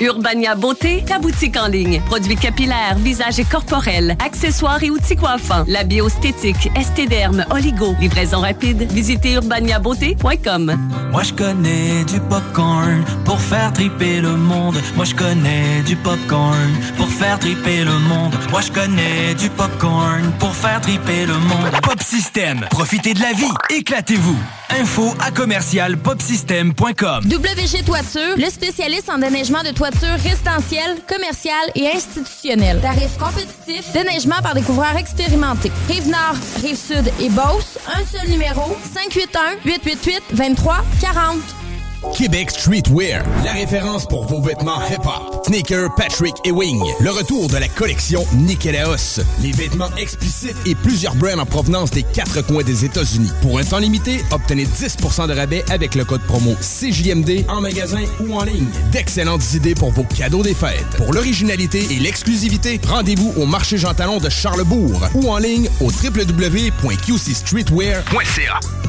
Urbania Beauté, ta boutique en ligne. Produits capillaires, visage et corporels, accessoires et outils coiffants, la biostétique, estéderme, oligo, livraison rapide. Visitez urbaniabeauté.com. Moi je connais du popcorn pour faire triper le monde. Moi je connais du popcorn pour faire triper le monde. Moi je connais du popcorn pour faire triper le monde. Pop System, profitez de la vie, éclatez-vous. Info à commercial popsystem.com. WG Toiture, le spécialiste en déneigement de toiture toitures résidentielles, commerciales et institutionnelles. Tarifs compétitifs, déneigement par découvreurs expérimentés. Rive-Nord, Rive-Sud et Beauce, un seul numéro 581 888 2340 Québec Streetwear, la référence pour vos vêtements hip-hop. Sneaker, Patrick et Wing. Le retour de la collection Nikélaos. Les vêtements explicites et plusieurs brands en provenance des quatre coins des États-Unis. Pour un temps limité, obtenez 10% de rabais avec le code promo CJMD en magasin ou en ligne. D'excellentes idées pour vos cadeaux des fêtes. Pour l'originalité et l'exclusivité, rendez-vous au marché Jean Talon de Charlebourg ou en ligne au www.qcstreetwear.ca.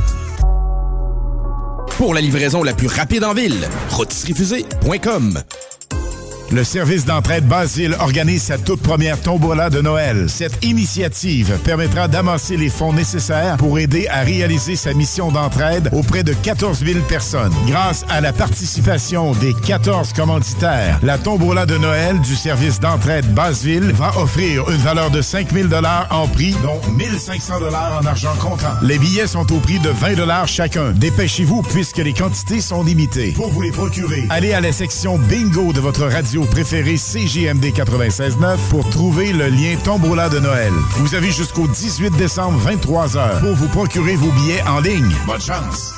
Pour la livraison la plus rapide en ville, rotisseriefusée.com. Le service d'entraide Basile organise sa toute première tombola de Noël. Cette initiative permettra d'amasser les fonds nécessaires pour aider à réaliser sa mission d'entraide auprès de 14 000 personnes. Grâce à la participation des 14 commanditaires, la tombola de Noël du service d'entraide Basile va offrir une valeur de 5 000 en prix, dont 1 500 en argent comptant. Les billets sont au prix de 20 chacun. Dépêchez-vous puisque les quantités sont limitées. Pour vous les procurer, allez à la section bingo de votre radio préférée CJMD 96.9 pour trouver le lien Tombola de Noël. Vous avez jusqu'au 18 décembre 23h pour vous procurer vos billets en ligne. Bonne chance!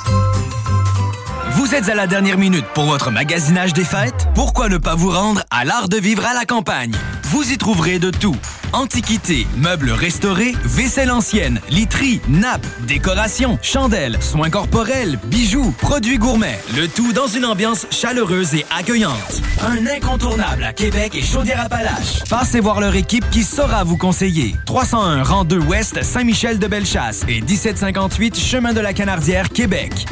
Vous êtes à la dernière minute pour votre magasinage des fêtes? Pourquoi ne pas vous rendre à l'art de vivre à la campagne? Vous y trouverez de tout. Antiquités, meubles restaurés, vaisselle ancienne, literie, nappes, décorations, chandelles, soins corporels, bijoux, produits gourmets. Le tout dans une ambiance chaleureuse et accueillante. Un incontournable à Québec et Chaudière-Appalaches. Passez voir leur équipe qui saura vous conseiller. 301 rang 2 Ouest, Saint-Michel-de-Bellechasse et 1758 Chemin de la Canardière, Québec.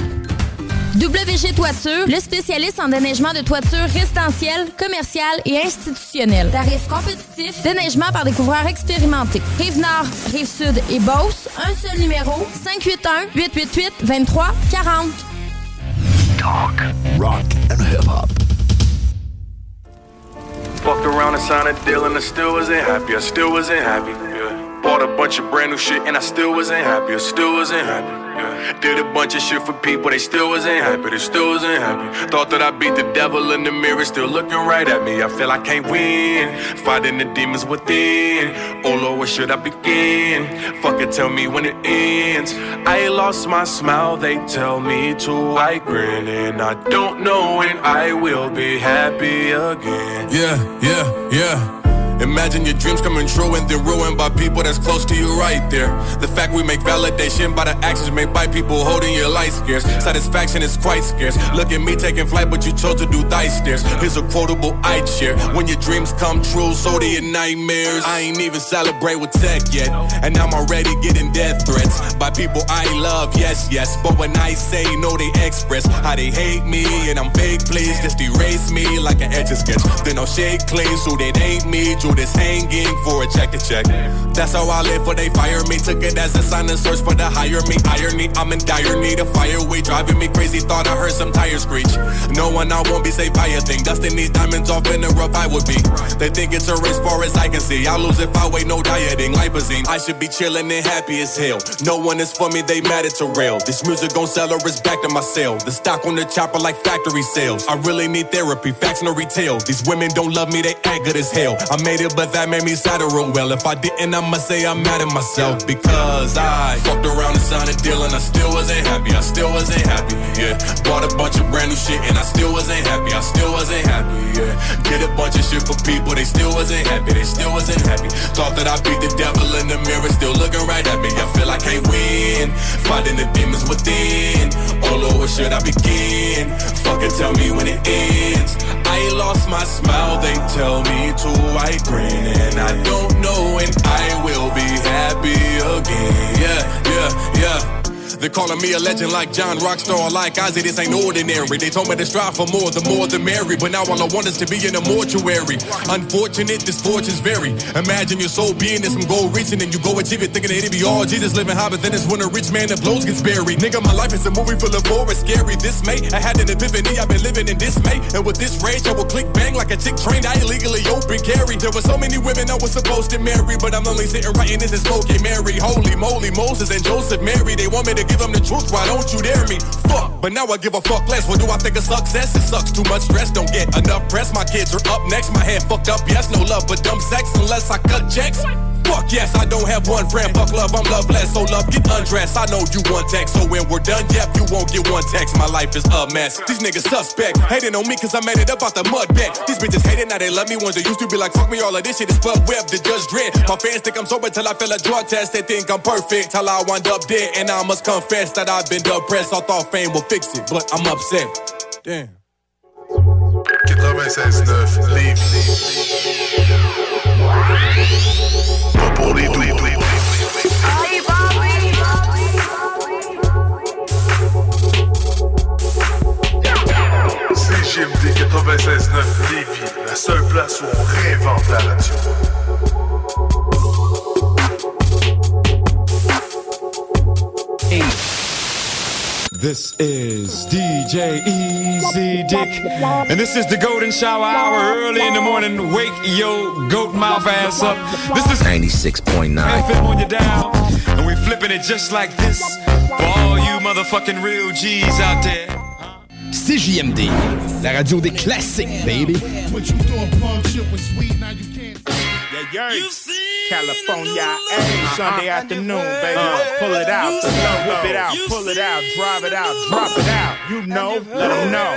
WG Toiture, le spécialiste en déneigement de toiture résidentielle, commerciale et institutionnelle. Tarifs compétitifs, déneigement par des couvreurs expérimentés. Rive-Nord, Rive-Sud et Beauce, un seul numéro, 581-888-2340. Talk, rock and hip-hop. Fucked around and signed a deal and I still wasn't happy. I still wasn't happy. Yeah. Bought a bunch of brand new shit and I still wasn't happy. I still wasn't happy. Yeah. Did a bunch of shit for people, they still wasn't happy. They still wasn't happy. Thought that I beat the devil in the mirror, still looking right at me. I feel I can't win. Fighting the demons within. Oh Lord, where should I begin? Fuck it, tell me when it ends. I lost my smile, they tell me to I grin. And I don't know when I will be happy again. Yeah, yeah, yeah. Imagine your dreams coming true and then ruined by people that's close to you right there. The fact we make validation by the actions made by people holding your light scarce. Satisfaction is quite scarce. Look at me taking flight, but you chose to do thigh stairs. Here's a quotable I'd share. When your dreams come true, so do your nightmares. I ain't even celebrate with tech yet. And I'm already getting death threats by people I love, yes, yes. But when I say no, they express how they hate me. And I'm fake, please just erase me like an etch a sketch. Then I'll shake clean so they ain't me. This hanging for a check to check. That's how I live, for they fire me. Took it as a sign and search for the hire me. Irony, I'm in dire need of fireweed. Driving me crazy, thought I heard some tires screech. No one, I won't be saved by a thing. Dusting these diamonds off in the rough, I would be. They think it's a race far as I can see. I'll lose if I wait, no dieting. Lipazine, I should be chilling and happy as hell. No one is for me, they mad at rail. This music gon' sell or it's back to my sale. The stock on the chopper like factory sales. I really need therapy, facts no retail. These women don't love me, they act good as hell. I made but that made me sadder well. If I didn't, I'ma say I'm mad at myself because I fucked around and signed a deal and I still wasn't happy. I still wasn't happy. Yeah, bought a bunch of brand new shit and I still wasn't happy. I still wasn't happy. Yeah, did a bunch of shit for people, they still wasn't happy. They still wasn't happy. Thought that I beat the devil in the mirror, still looking right at me. I feel I can't win, fighting the demons within. Oh Lord, should I begin? Fucking tell me when it ends. I lost my smile, they tell me to I I don't know They're calling me a legend like John Rockstar, like Ozzy. This ain't ordinary. They told me to strive for more, the more the merry. But now all I want is to be in a mortuary. Unfortunate, this fortune's vary. Imagine your soul being in some goal reaching, and you go achieve it, thinking that it'd be all Jesus living high, but then it's when a rich man that blows gets buried. Nigga, my life is a movie full of horror, scary. This May, I had an epiphany. I've been living in dismay, and with this rage, I will click bang like a chick trained. I illegally open carry. There were so many women I was supposed to marry, but I'm only sitting writing this and smoking Mary. Holy moly, Moses and Joseph, Mary. They want me to give them the truth. Why don't you dare me? Fuck, but now I give a fuck less. What do I think of success? It sucks too much stress. Don't get enough press. My kids are up next. My head fucked up. Yes, no love, but dumb sex unless I cut checks. Fuck yes, I don't have one friend. Fuck love, I'm loveless. So love, get undressed. I know you want text. So when we're done, yep, you won't get one text. My life is a mess. These niggas suspect. Hating on me cause I made it up out the mud bed. These bitches hating, now they love me. Ones that used to be like, fuck me, all of this shit is but web. The judge dread. My fans think I'm sober till I fail a drug test. They think I'm perfect till I wind up dead. And I must confess that I've been depressed. I thought fame will fix it, but I'm upset. Damn. 96.9 Lévis. CGMD 96.9 Lévis, la seule place où on réinvente la radio. This is DJ Easy Dick, and this is the Golden Shower Hour early in the morning. Wake your goat mouth ass up. This is 96.9. FM on your dial, and we flipping it just like this for all you motherfucking real G's out there. CJMD, la radio des classiques, baby. Yeah, yeah. California, hey, Sunday afternoon, baby. Pull it out, whip it out, pull it out, drive it out, drop it out. You know, let them know.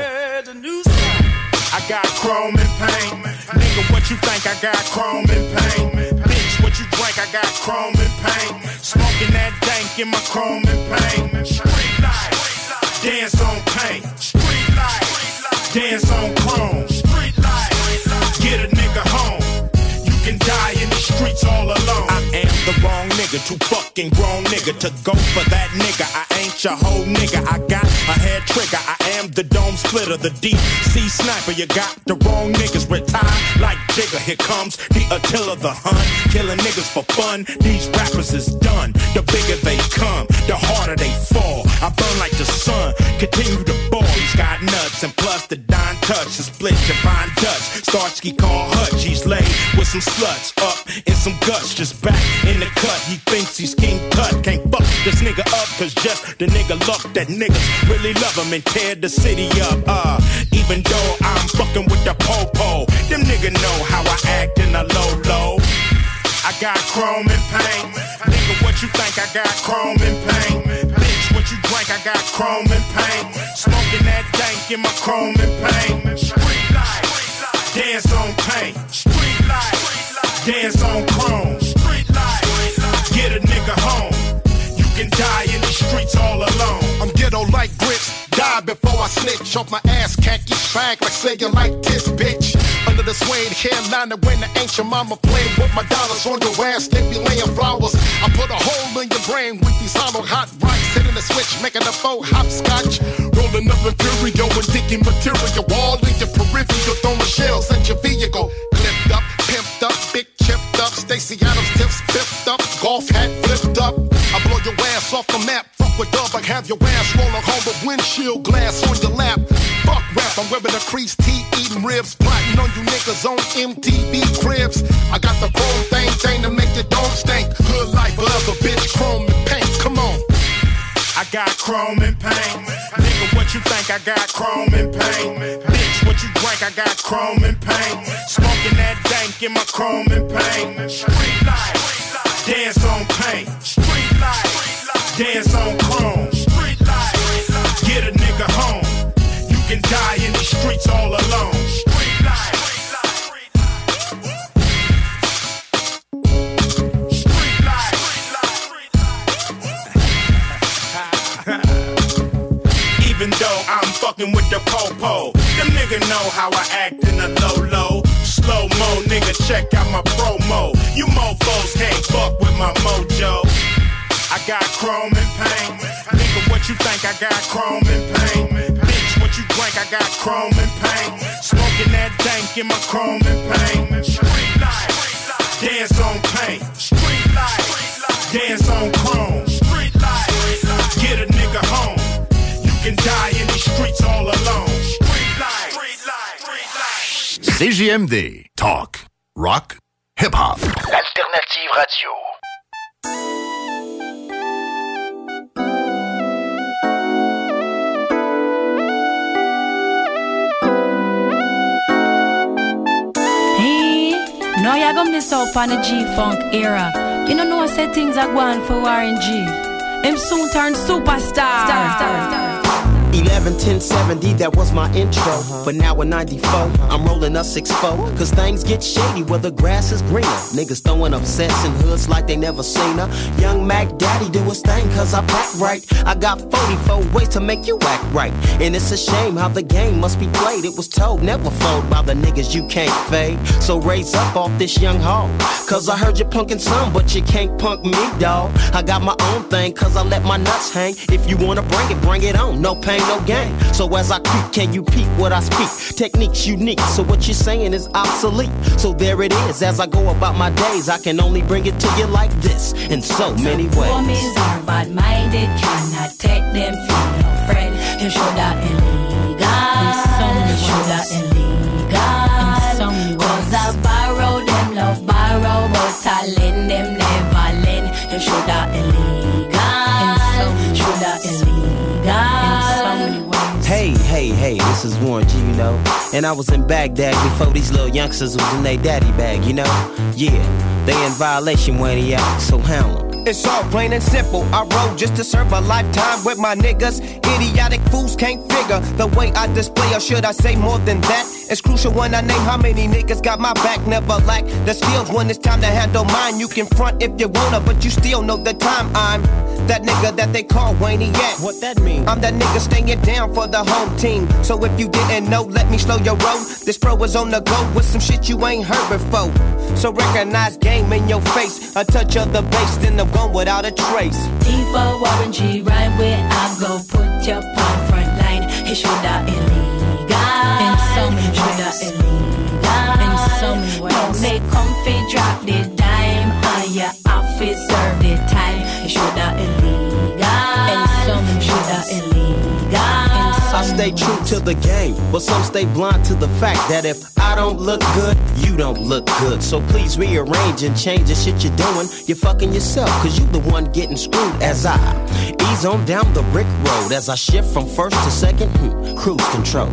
I got chrome and paint. Nigga, what you think? I got chrome and paint. Bitch, what you drink? I got chrome and paint. Smoking that dank in my chrome and paint. Street life, dance on paint. Street life, dance on chrome. Streets all alone. I am the wrong nigga, too fucking grown nigga to go for that nigga. I ain't your whole nigga. I got a head trigger. I am the dome splitter, the deep sea sniper. You got the wrong niggas retired like Jigger. Here comes the Attila the Hun, killing niggas for fun. These rappers is done. The bigger they come, the harder they fall. I burn like the sun, continue to ball. He's got nuts and plus the Don touch, the split divine Dutch. Starsky call Hutch, he's laid with some sluts up and some guts, just back in the cut. He thinks he's King can't fuck this nigga up, cause just the nigga luck that niggas really love him and tear the city up. Uh, even though I'm fucking with the popo, them nigga know how I act in a low low. I got chrome and paint. Nigga, what you think I got chrome and paint? Bitch, what you drink? I got chrome and paint. Smoking that dank in my chrome and paint. Street life, dance on paint. Street life, dance on chrome. All alone. I'm ghetto like grits. Die before I snitch. Off my ass, khaki fag like saying like this, bitch. Under the suede hairline when the ancient mama played with my dollars on your ass, they be laying flowers. I put a hole in your brain with these hollow hot rocks. Hitting the switch, making a faux hopscotch. Rolling up Imperial and digging material. All in your peripheral, throwing shells at your vehicle. Clipped up, pimped up, big chipped up. Stacy Adams tips spiffed up. Golf hat flipped up. I blow your ass off the map. With dub, I have your ass rolling home with windshield glass on your lap. Fuck rap, I'm wearing a crease tee, eating ribs, plotting on you niggas on MTV cribs. I got the chrome thing, thing to make it don't stink. Hood life, forever, bitch, chrome and paint. Come on. I got chrome and paint. Nigga, what you think I got chrome and paint? Bitch, what you drink? I got chrome and paint. Smoking that dank in my chrome and paint. Street life, dance on paint. Street life, dance on streets all alone. Street life. Even though I'm fucking with the popo, them nigga know how I act in a low low. Slow mo, nigga, check out my promo. You mofos can't fuck with my mojo. I got chrome and paint. Nigga, what you think I got chrome and got chrome and paint. Smoking that dank in my chrome and paint. Street life, dance on paint. Street life, dance on chrome. Street life, get a nigga home. You can die in these streets all alone. Street life, street life, street life. CJMD. Talk. Rock. Hip-hop. Alternative radio. Now you gonna miss out on the G-Funk era. You don't know I said things are going for Warren G. Him soon turn superstar. 11, 10, 70, that was my intro. Uh-huh. But now in 94, I'm rolling a 6-4. Cause things get shady where the grass is greener. Niggas throwing up sets in hoods like they never seen her. Young Mac Daddy do his thing cause I pack right. I got 44 ways to make you act right. And it's a shame how the game must be played. It was told never fold by the niggas you can't fade. So raise up off this young hog. Cause I heard you punkin' some, but you can't punk me, dawg. I got my own thing cause I let my nuts hang. If you wanna bring it, bring it on. No pain, no gain. So as I creep, can you peep what I speak? Techniques unique, so what you're saying is obsolete. So there it is, as I go about my days, I can only bring it to you like this in so many Women ways. are bad-minded, cannot take them feet no friend. You shoulda illegal, shoulda illegal. Cause I borrow them, love borrow, but I lend them, never lend. You shoulda illegal, hey, this is Warren G, you know. And I was in Baghdad before these little youngsters was in their daddy bag, you know. Yeah, they in violation when he out, so 'em. It's all plain and simple. I wrote just to serve a lifetime with my niggas. Idiotic fools can't figure the way I display, or should I say more than that? It's crucial when I name how many niggas got my back. Never lack the skills when it's time to handle mine. You can front if you wanna, but you still know the time. I'm that nigga that they call Wayne Yet. What that mean? I'm that nigga staying down for the home team. So if you didn't know, let me slow your roll. This pro is on the go with some shit you ain't heard before. So recognize game in your face. A touch of the bass, then I'm gone without a trace. For Warren G, rhyme where I go, put your palm front line. It shoulda illegal. In so many ways. illegal. In so many ways. Don't make comfy drop the dime on your office serve the time. It shoulda illegal. In so many ways. Stay true to the game, but some stay blind to the fact that if I don't look good, you don't look good. So please rearrange and change the shit you're doing. You're fucking yourself, cause you the one getting screwed as I ease on down the brick road as I shift from first to second, hmm, cruise control.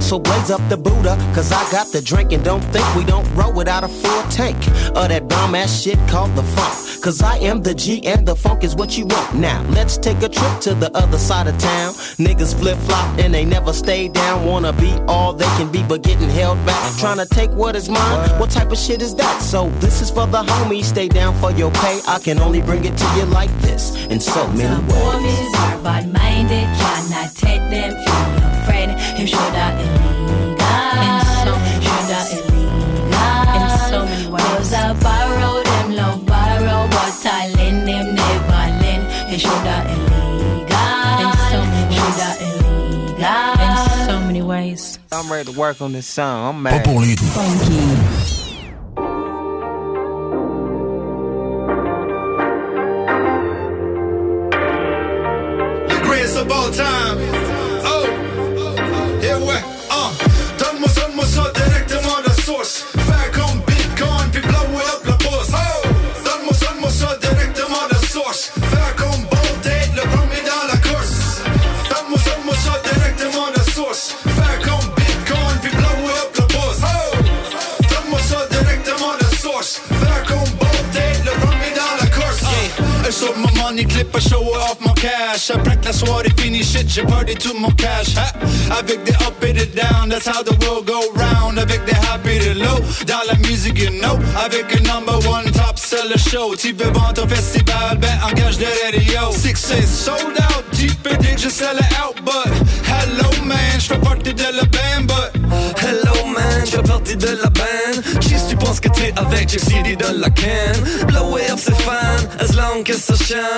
So blaze up the Buddha, cause I got the drink and don't think we don't roll without a full tank of that bomb ass shit called the funk. Cause I am the G and the funk is what you want. Now, let's take a trip to the other side of town. Niggas flip flop and they never stay down. Wanna be all they can be, but getting held back. Trying to take what is mine. What type of shit is that? So, this is for the homies. Stay down for your pay. I can only bring it to you like this in so many Some ways. homies are bad-minded, cannot take them for your friend. Him shoulda illegal. In so many shoulda illegal. In so many ways. I borrow them, love borrow, but I lend them, never lend. He shoulda illegal. In so many ways. Shoulda illegal. In so many ways. I'm ready to work on this song. I'm mad. pour les doux. Le greatest of all time. Oh, yeah ouais, uh. Donne-moi donne-moi ça directement de source. Faire comme Bitcoin puis blow up la bourse. Oh, donne-moi donne-moi ça directement de source. Faire comme Bold Date, le premier dans la course. Donne-moi donne-moi ça directement de source. Faire comme Bitcoin puis blow up la bourse. Oh, donne-moi ça directement de source. Faire comme Bold Date, le premier dans la course. Yeah. Money clip, I show off mon cash. Après que la soirée finie, shit, j'ai perdu tout mon cash. Ha? Avec des up et des down, that's how the world go round. Avec des happy et des low, dans la musique, you know. Avec un number one top seller show. Tu veux vendre ton festival, ben engage le radio. Success sold out, tu que je sell it out, but hello man, j'fais partie de la band, but Hello man, je fais partie de la band Qui tu penses que t'es avec Jack City de la can? Blow up c'est fan, as long que ça chante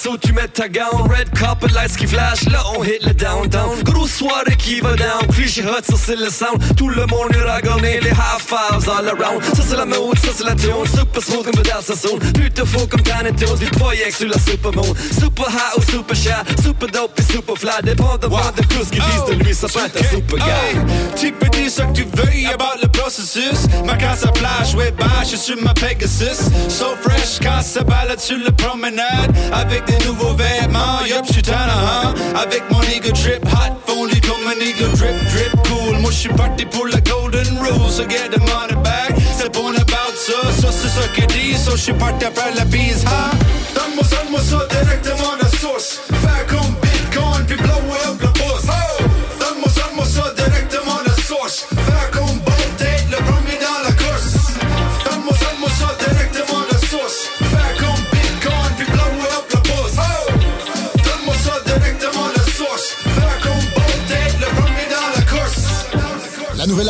suit, tu mets ta gown Red carpet lights qui flash, là on hit le downtown Grosse soirée qui va down, cliché hot, ça c'est le sound Tout le monde est ragonné, les high fives all around Ça c'est la mode, ça c'est la tune Super smooth comme dans sa zone Plus de faux comme Tiny Toons, des projets sur la supermoon Super high ou super shy, super dope et super fly Dépendamment de tout ce qu'ils disent de lui, ça peut être un super guy tu peux dire ce que tu veux about le processus. Ma casse à flash, ouais, bah, je suis ma Pegasus. So fresh, quand ça balade sur la promenade. Avec des nouveaux vêtements, yup, tannant, hein. Avec mon trip, hot, fondu comme un ego drip, drip, cool. Moi, je suis parti pour la golden rule, so get the money back. C'est bon about ça, ça c'est ça qu'ils disent. So je suis parti après la bise, hein. Donne-moi donne-moi ça directement de source.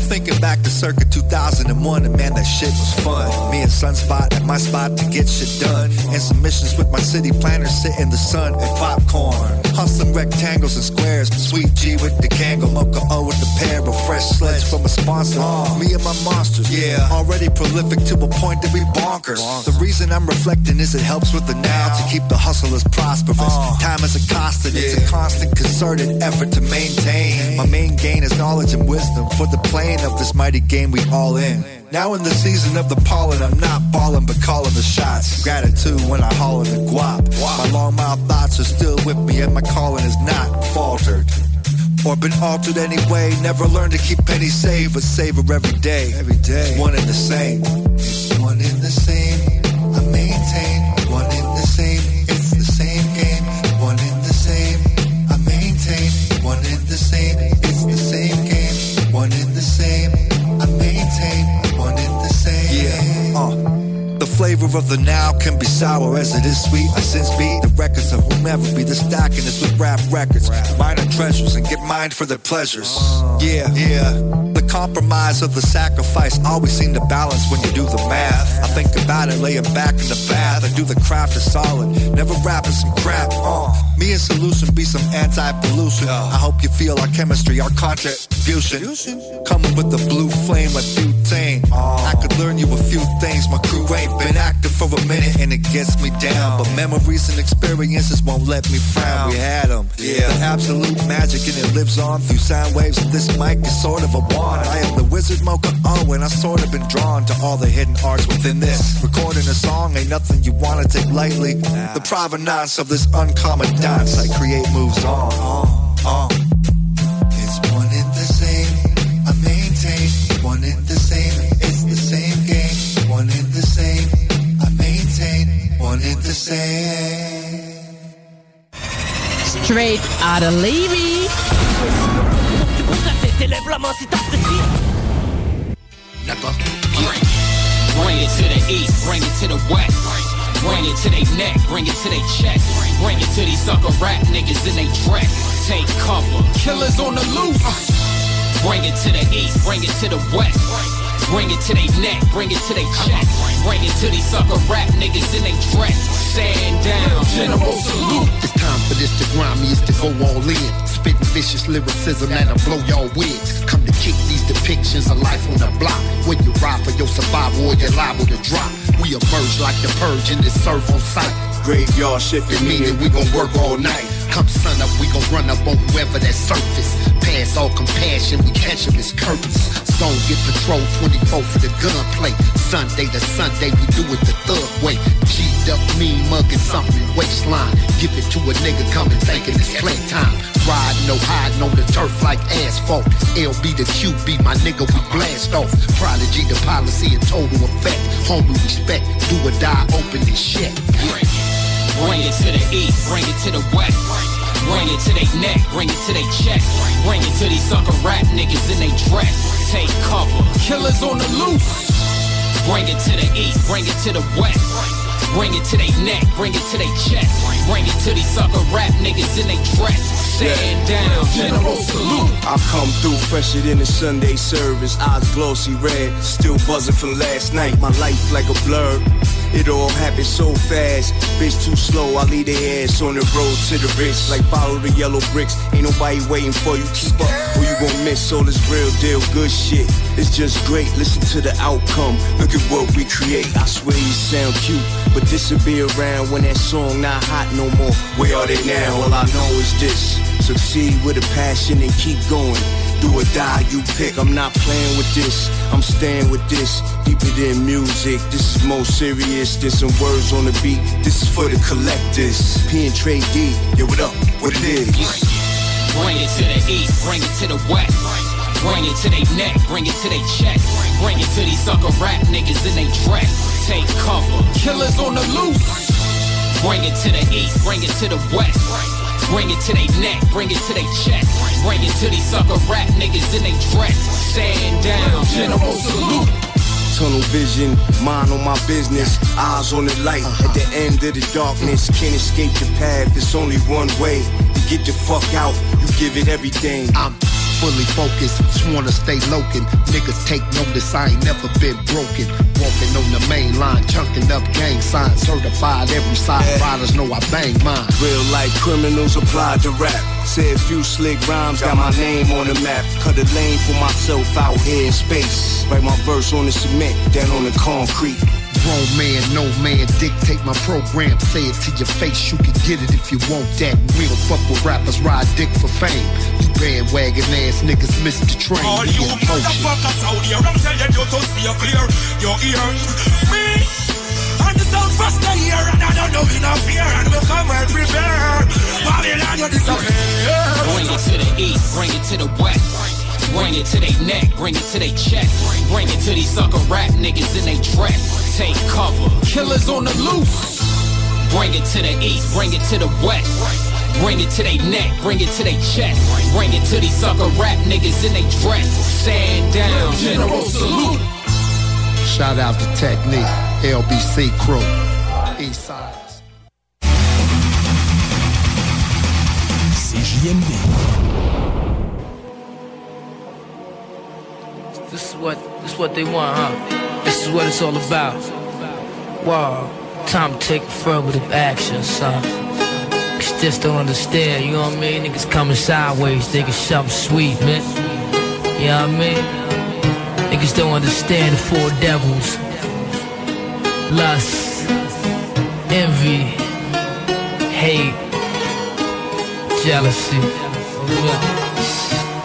I'm thinking back to circa 2001, and man, that shit was fun. Me and Sunspot at my spot to get shit done. And some missions with my city planners sit in the sun and popcorn. Hustling rectangles and squares. Sweet G with the Kango, Mocha O with the pair of fresh sleds from a sponsor. Uh. Me and my monsters, yeah, already prolific to a point that we bonkers. The reason I'm reflecting is it helps with the now to keep the hustlers prosperous. Uh. Time is a constant, it's a constant concerted effort to maintain. My main gain is knowledge and wisdom for the of this mighty game we all in. Now in the season of the pollen, I'm not balling but calling the shots. Gratitude when I haul in the guap. My long mouth thoughts are still with me and my calling is not faltered. Or been altered anyway. Never learned to keep penny save, but savor every day. Every day. One and the same. It's one and the same. I maintain. Flavor of the now can be sour as it is sweet. I since beat the records of whomever be the stacking is with rap records. Minor treasures and get mined for their pleasures. Yeah, yeah. The compromise of the sacrifice always seem to balance when you do the math. I think about it laying back in the bath. I do the craft is solid. Never rapping some crap. Uh, me and solution be some anti-pollution. I hope you feel our chemistry, our contribution. Coming with the blue flame like butane. I could learn you a few things my crew ain't been active for a minute and it gets me down. But memories and experiences won't let me frown. We had them. Yeah. The absolute magic and it lives on through sound waves. And this mic is sort of a wand. I am the wizard Mocha O and I sort of been drawn to all the hidden arts within this. Recording a song ain't nothing you wanna take lightly. The provenance of this uncommon dance I create moves on. Uh, It's One and the same. Straight out of Lévis. T'élèves la main si t'apprécies. D'accord. Bring it to the east, bring it to the west. Bring it to they neck, bring it to they chest. Bring it to these sucker rap niggas in they dress. Take cover, killers on the loose. Bring it to the east, bring it to the west. Bring it to they neck, bring it to they chest. Bring it to these sucker rap niggas in they dress. Stand down, general salute. It's time for this to grind me, it's to go all in. Spitting vicious lyricism that'll blow y'all wigs. Come to kick these depictions of life on the block. When you ride for your survival or you're liable to drop. We emerge like the purge in this serve on sight. Graveyard shifting, meaning we gon' work all night. Come sun up, we gon' run up on whoever that surface. Pass all compassion, we catch 'em as curtains. Zone get patrol 24 for the gunplay. Sunday to Sunday, we do it the thug way. G'd up, mean mugging something, waistline. Give it to a nigga coming thinking it's playtime. Riding, no hiding on the turf like asphalt. LB the QB, my nigga, we blast off. Prodigy, the policy in total effect. Homie respect, do or die, open this shit. Bring it to the east, bring it to the west. Bring it to they neck, bring it to they chest. Bring it to these sucker rap niggas in they dress. Take cover, killers on the loose. Bring it to the east, bring it to the west. Bring it to they neck, bring it to they chest. Bring it to these sucker rap niggas in they dress. Stand down, general salute. I come through fresher than the Sunday service. Eyes glossy red, still buzzing from last night. My life like a blur. It all happened so fast. Bitch too slow, I leave their ass on the road to the rich. Like follow the yellow bricks. Ain't nobody waiting for you. Keep up, or you gon' miss all this real deal good shit. It's just great. Listen to the outcome. Look at what we create. I swear you sound cute, but this'll be around when that song not hot no more. Where are they now? All I know is this. Succeed with a passion and keep going. Do or die, you pick. I'm not playing with this. I'm staying with this. Deeper than music. This is more serious. There's some words on the beat. This is for the collectors. P and Trade D. Yo, what up? What it is? Bring it to the east, bring it to the west. Bring it to they neck, bring it to they chest. Bring it to these sucker rap niggas in they dress. Take cover, killers on the loose. Bring it to the east, bring it to the west. Bring it to they neck, bring it to they chest. Bring it to these sucker rap niggas in they dress. Stand down, general salute. Tunnel vision, mind on my business, eyes on the light. Uh-huh. At the end of the darkness, can't escape the path. It's only one way to get the fuck out. You give it everything. I'm fully focused, just wanna stay lokin'. Niggas take notice, I ain't never been broken. Walking on the main line, chunking up gang signs, certified every side. Riders know I bang mine. Real life criminals applied to rap. Said a few slick rhymes, got my name on the map. Cut a lane for myself out here in space. Write my verse on the cement, down on the concrete. Grown man, no man, dictate my program. Say it to your face, you can get it if you want that. We don't fuck with rappers, ride dick for fame. You Bandwagon ass niggas missed the train. All you motherfuckers out here, I'm telling you to steer clear your ear. Me and the sound first the year, and I don't know enough fear, and we'll come and prepare. Babylon, you disappear. Bring it to the east, bring it to the west. Bring it to they neck, bring it to they chest. Bring it to these sucker rap niggas in they dress. Take cover, killers on the loose. Bring it to the east, bring it to the west. Bring it to they neck, bring it to they chest. Bring it to these sucker rap niggas in they dress. Stand down, general salute. Shout out to Technique, LBC crew, East Side. CJMD. This is what this is what they want, huh? This is what it's all about. Wow, time to take affirmative action, son. Cause just don't understand, you know what I mean? Niggas coming sideways, thinking something sweet, man. You know what I mean? Niggas don't understand the four devils. Lust, envy, hate, jealousy.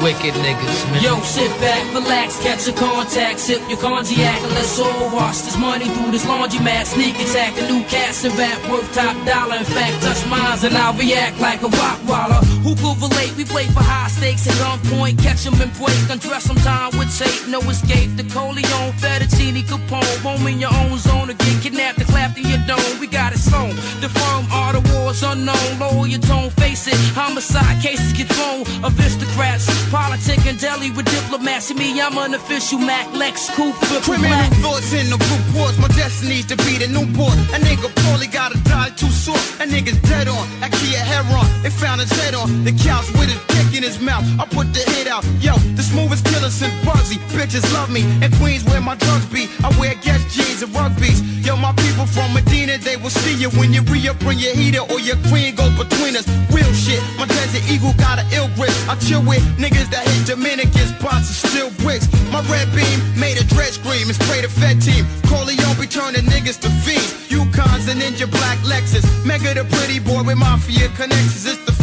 Wicked niggas, man. Yo, sit back, relax, catch a contact, sip your cognac, and let's all wash this money through this laundromat. Sneak attack, a new cast and rap worth top dollar. In fact, touch mines and I'll react like a rock waller. Who could relate? We play for high stakes at gunpoint, catch 'em and break, undress some time with tape, no escape. The Corleone, Fettuccine, Capone, home in your own zone, or get kidnapped and clapped in your dome. We got it sewn. The firm are wars unknown. Lower your tone, face it. Homicide cases get thrown. Aristocrats, politic and deli with diplomats. To me, I'm an official Mac Lex triple Criminal black. thoughts in the reports. My destiny's to be the boy. A nigga probably got a die too short. A nigga's dead on. I Kia Heron. They found his head on the couch with his dick in his mouth. I put the hit out. Yo, the smoothest killer since Bugsy. Bitches love me. And Queens where my drugs be. I wear Guess jeans and rugbies. Yo, my people from Medina, they will see you when you re-up, bring your heater or your queen goes between us. Real shit. My desert eagle got an ill grip. I chill with niggas that hit Dominicans, and still bricks. My red beam made a dread scream and spray the Fed team. Corleone be turning niggas to fiends. Yukons and Ninja Black Lexus. Mega the pretty boy with mafia connections. It's the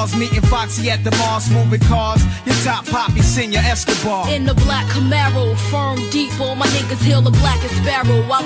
cigars, meeting Foxy at the Mars, moving cars. Your top poppy, senior Escobar. In the black Camaro, firm deep, all my niggas hail the blackest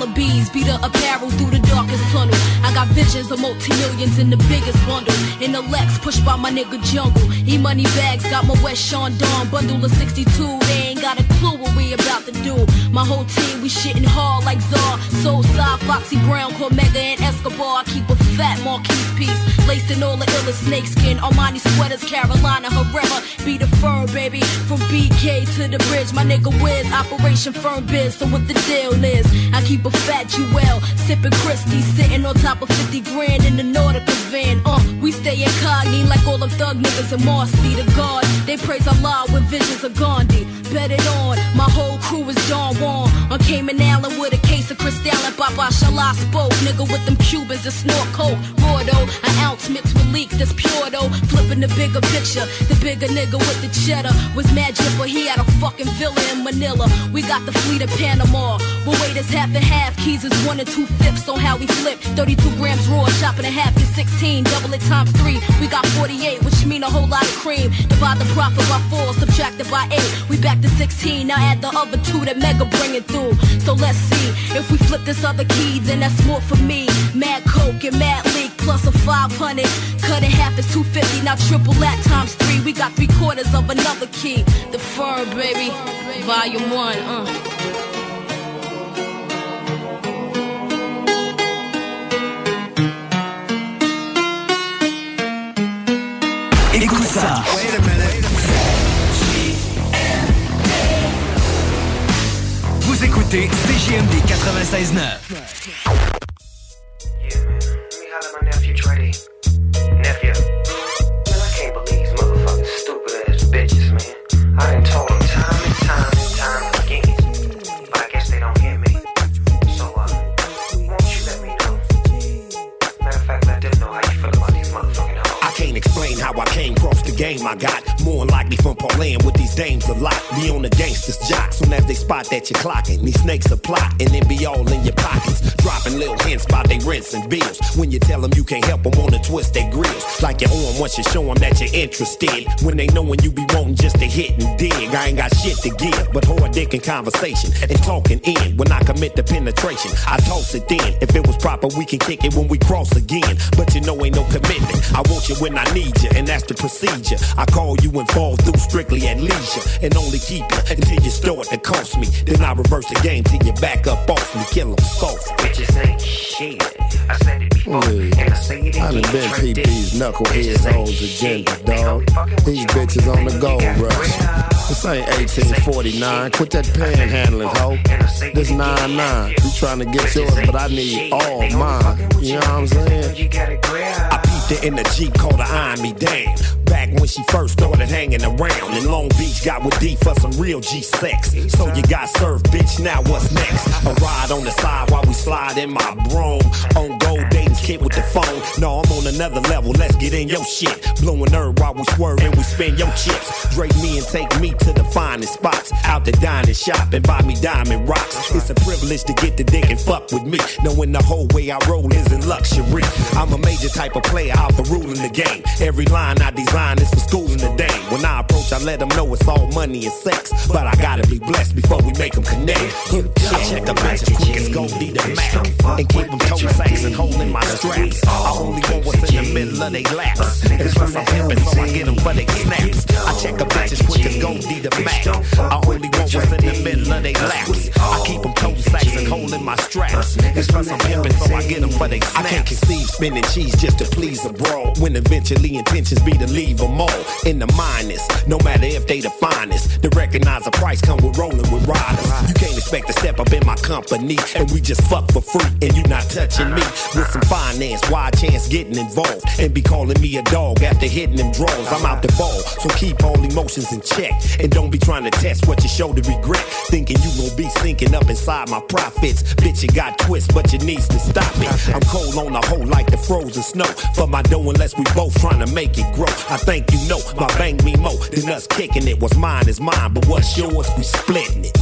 the bees beat the apparel through the darkest tunnel. I got visions of multi-millions in the biggest bundle. In the Lex, pushed by my nigga Jungle. E-money bags, got my West Sean Dawn bundle of 62. They ain't got a clue what we about to do. My whole team, we shitting hard like Czar. Soul side, Foxy Brown, Cormega, and Escobar. I keep a fat Marquise piece. Laced in all the illest snakeskin. Armani sweaters, Carolina Herrera. Be the firm, baby. From BK to the bridge, my nigga Wiz. Operation Firm Biz. So what the deal is? I keep a fat Jewel. Sipping Christie. Sitting on top of 50 grand in the Nautica van. Uh, we stay incognito like all them thug niggas in Marcy. The God, they praise Allah with visions of Gandhi. Bet it on, my whole crew is Don Juan. On Cayman Island with a case of Cristal and Baba Shala spoke. Nigga with them Cubans that snort coke. Raw an ounce mixed with leak that's pure though. Flipping the bigger picture. The bigger nigga with the cheddar was mad but he had a fucking villa in Manila. We got the fleet of Panama. But wait, it's half and half. Keys is one and two fifths on how we flip. 32 grams raw, chopping in half is 16. Double it times three. We got 48, which mean a whole lot of cream. Divide the profit by four, subtract it by eight. We back to 16. Now add the other two that Mega bringing through. So let's see if we flip this other key, then that's more for me. Mad Coke and Mad Leak plus a 500. Cut in half is 250. Now triple that times three. We got three quarters of another key. The firm, baby. Volume one, uh. Écoute ça. Vous écoutez CJMD 96.9. Let me holler my nephew, Trey. Game I got. More likely from Pauline with these dames a lot. Be on the gangsters jock. Soon as they spot that you're clocking. These snakes are plotting and be all in your pockets. Dropping little hints about they rents and bills. When you tell them you can't help them, wanna twist their grills. Like you're on once you show them that you're interested. When they knowin' you be wanting just to hit and dig. I ain't got shit to give, but hard dick and conversation and talking in. When I commit the penetration, I toss it then. If it was proper, we can kick it when we cross again. But you know ain't no commitment. I want you when I need you, and that's the procedure. I call you and fall through strictly at leisure, and only keep you until you start to cost me. Then I reverse the game till you back up off me, kill 'em soft. Bitches ain't shit. I said it before, and I say it I again. done been Trust peep it. these knuckleheads hoes agenda, dog. These bitches on the gold rush. This ain't 1849. Quit that panhandling, hoe. This 9-9. You trying to get yours, but I need all mine. You know what I'm saying? I in the Jeep, called her eyeing me down. Back when she first started hanging around. In Long Beach, got with D for some real G sex. So you got served, bitch, now what's next? A ride on the side while we slide in my broom. On gold dating kid with the phone. No, I'm on another level, let's get in your shit. Blowing herb while we swerve and we spin your chips. Drape me and take me to the finest spots. Out the dining shop and buy me diamond rocks. It's a privilege to get the dick and fuck with me. Knowing the whole way I roll is in luxury. I'm a major type of player out for ruling the game. Every line I design is for schooling the dame. When I approach, I let them know it's all money and sex. But I gotta be blessed before we make them connect. I check the bitch as quick as Goldie the Mac. And keep them toe sacks and holding my straps. I only want what's in the middle of they laps. And plus I'm pimping, so I get them for they snaps. I check a bitch as quick as Goldie the Mac. I only want what's in the middle of they laps. I keep them toe sacks and holding my straps. And plus I'm pimping, so I get them for they snaps. I can't conceive spinning cheese just to please a bro. When eventually intentions be to leave them all in the minus. No matter if they the finest. To recognize a price come with rolling with riders. You can't expect to step up in my company and we just fuck for free and you not touching me with some finance. Why chance getting involved and be calling me a dog after hitting them draws. I'm out the ball, so keep all emotions in check and don't be trying to test what you show to regret. Thinking you gon' be sinking up inside my profits. Bitch, you got twists, but you needs to stop it. I'm cold on the hole like the frozen snow. For my dough, unless we both trying to make it grow. I think you know my bang me more than us kicking it. What's mine is mine, but what's yours, we splitting it.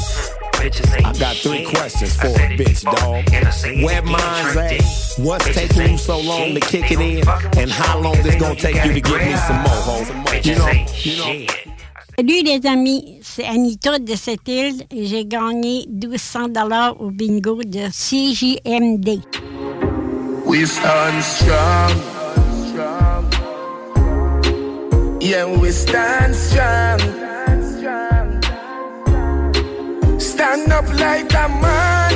I got three questions for a bitch, dog. Where mine's at? What's taking you so long to kick it in? And how long it's gonna take you to get me some more, ho? You know, you know. Salut les amis, c'est Anita de cette île et j'ai gagné 1200 dollars au bingo de CJMD. We stand strong. Yeah, we stand strong. Stand up like a man.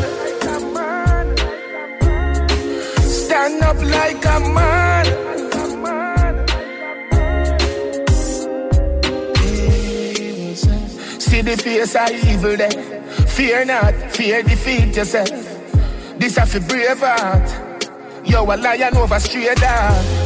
Stand up like a man. See the face of evil there. Fear not, fear defeat yourself. This a fi brave heart. Yo, a lion over stray dog.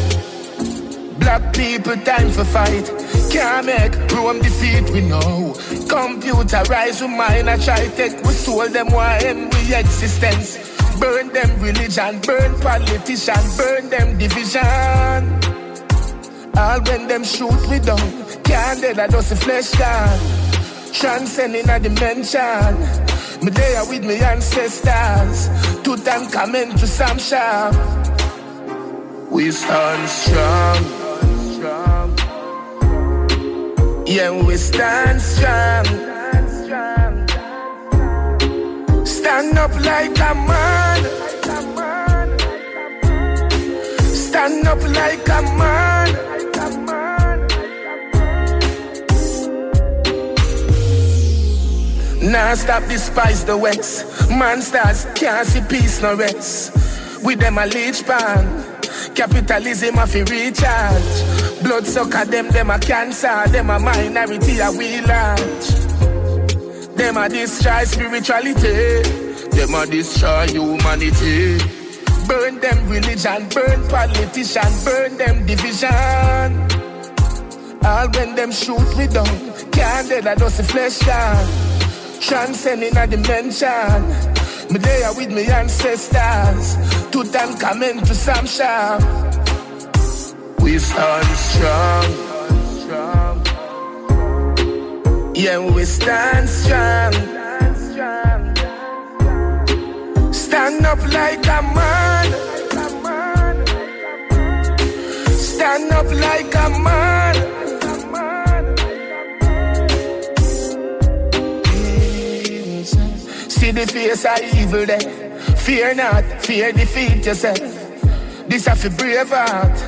Black people time for fight. Can't make Rome defeat we know. Computerize we mind I try take we soul them why end we existence. Burn them religion, burn politician, burn them division. All when them shoot we down. Can't dead I just a flesh down. Transcending a dimension. Me there with me ancestors. Tutankhamen to some shop. We stand strong. Yeah, we stand strong. Stand up like a man. Stand up like a man. Now stop despise the West. Monsters can't see peace no rest. With them a leech pan. Capitalism a fi recharge. Blood sucker them, them a cancer. Them a minority a we large. Them a destroy spirituality. Them a destroy humanity. Burn them religion, burn politician, burn them division. All when them shoot we down, can't dead a dusty flesh down. Transcending a dimension. Me there with me ancestors, Tutankhamen to some Sharp. We stand strong. Yeah, we stand strong. Stand up like a man. Stand up like a man. See the face of evil there. Fear not, fear defeat yourself. This a brave heart.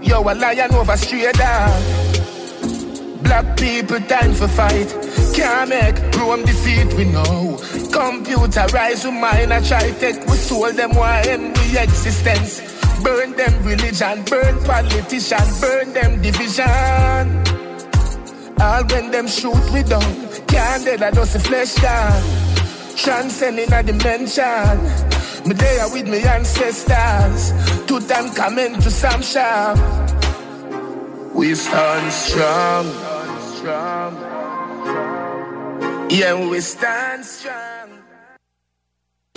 Yo, a lion over straight dog. Black people time for fight. Can't make Rome defeat we know. Computerize we mind I try take we soul them why end we existence. Burn them religion, burn politician, burn them division. All when them shoot we down. Can't dead I just flesh down. Transcending a dimension. Me there with me ancestors. Tutankhamen to some shop. We stand strong. Yeah, we stand strong.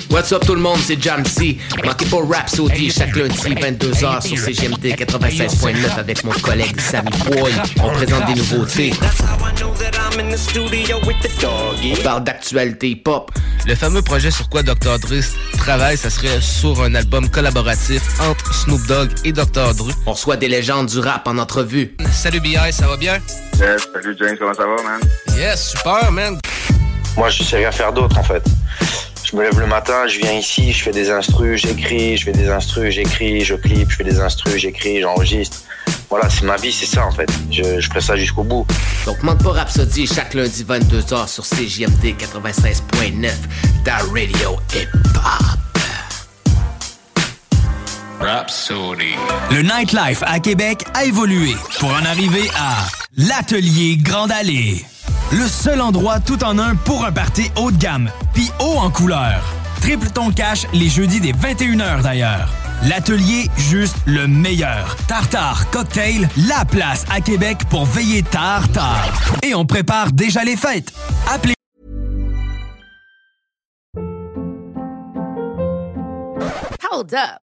What's up tout le monde, c'est Jamsey. Manquez pas Rhapsody chaque lundi 22h sur CGMD 96.9 avec mon collègue Sammy Boy. On présente des nouveautés. On parle d'actualité pop. Le fameux projet sur quoi Dr. Dre travaille, ça serait sur un album collaboratif entre Snoop Dogg et Dr. Dre. On reçoit des légendes du rap en entrevue. Salut BI, ça va bien? Yes, salut James, comment ça va, man? Yes, super, man. Moi, je sais rien faire d'autre, en fait. Je me lève le matin, je viens ici, je fais des instrus, j'écris, je fais des instrus, j'écris, je clip, je fais des instrus, j'écris, j'enregistre. Voilà, c'est ma vie, c'est ça en fait. Je, je ferai ça jusqu'au bout. Donc manque pas Rhapsody chaque lundi 22h sur CJMD 96.9, ta radio hip-hop. Rhapsody. Le nightlife à Québec a évolué pour en arriver à l'Atelier Grande Allée. Le seul endroit tout en un pour un party haut de gamme, puis haut en couleur. Triple ton cash les jeudis des 21h d'ailleurs. L'atelier, juste le meilleur. Tartare Cocktail, la place à Québec pour veiller tard, tard. Et on prépare déjà les fêtes. Appelez Hold up.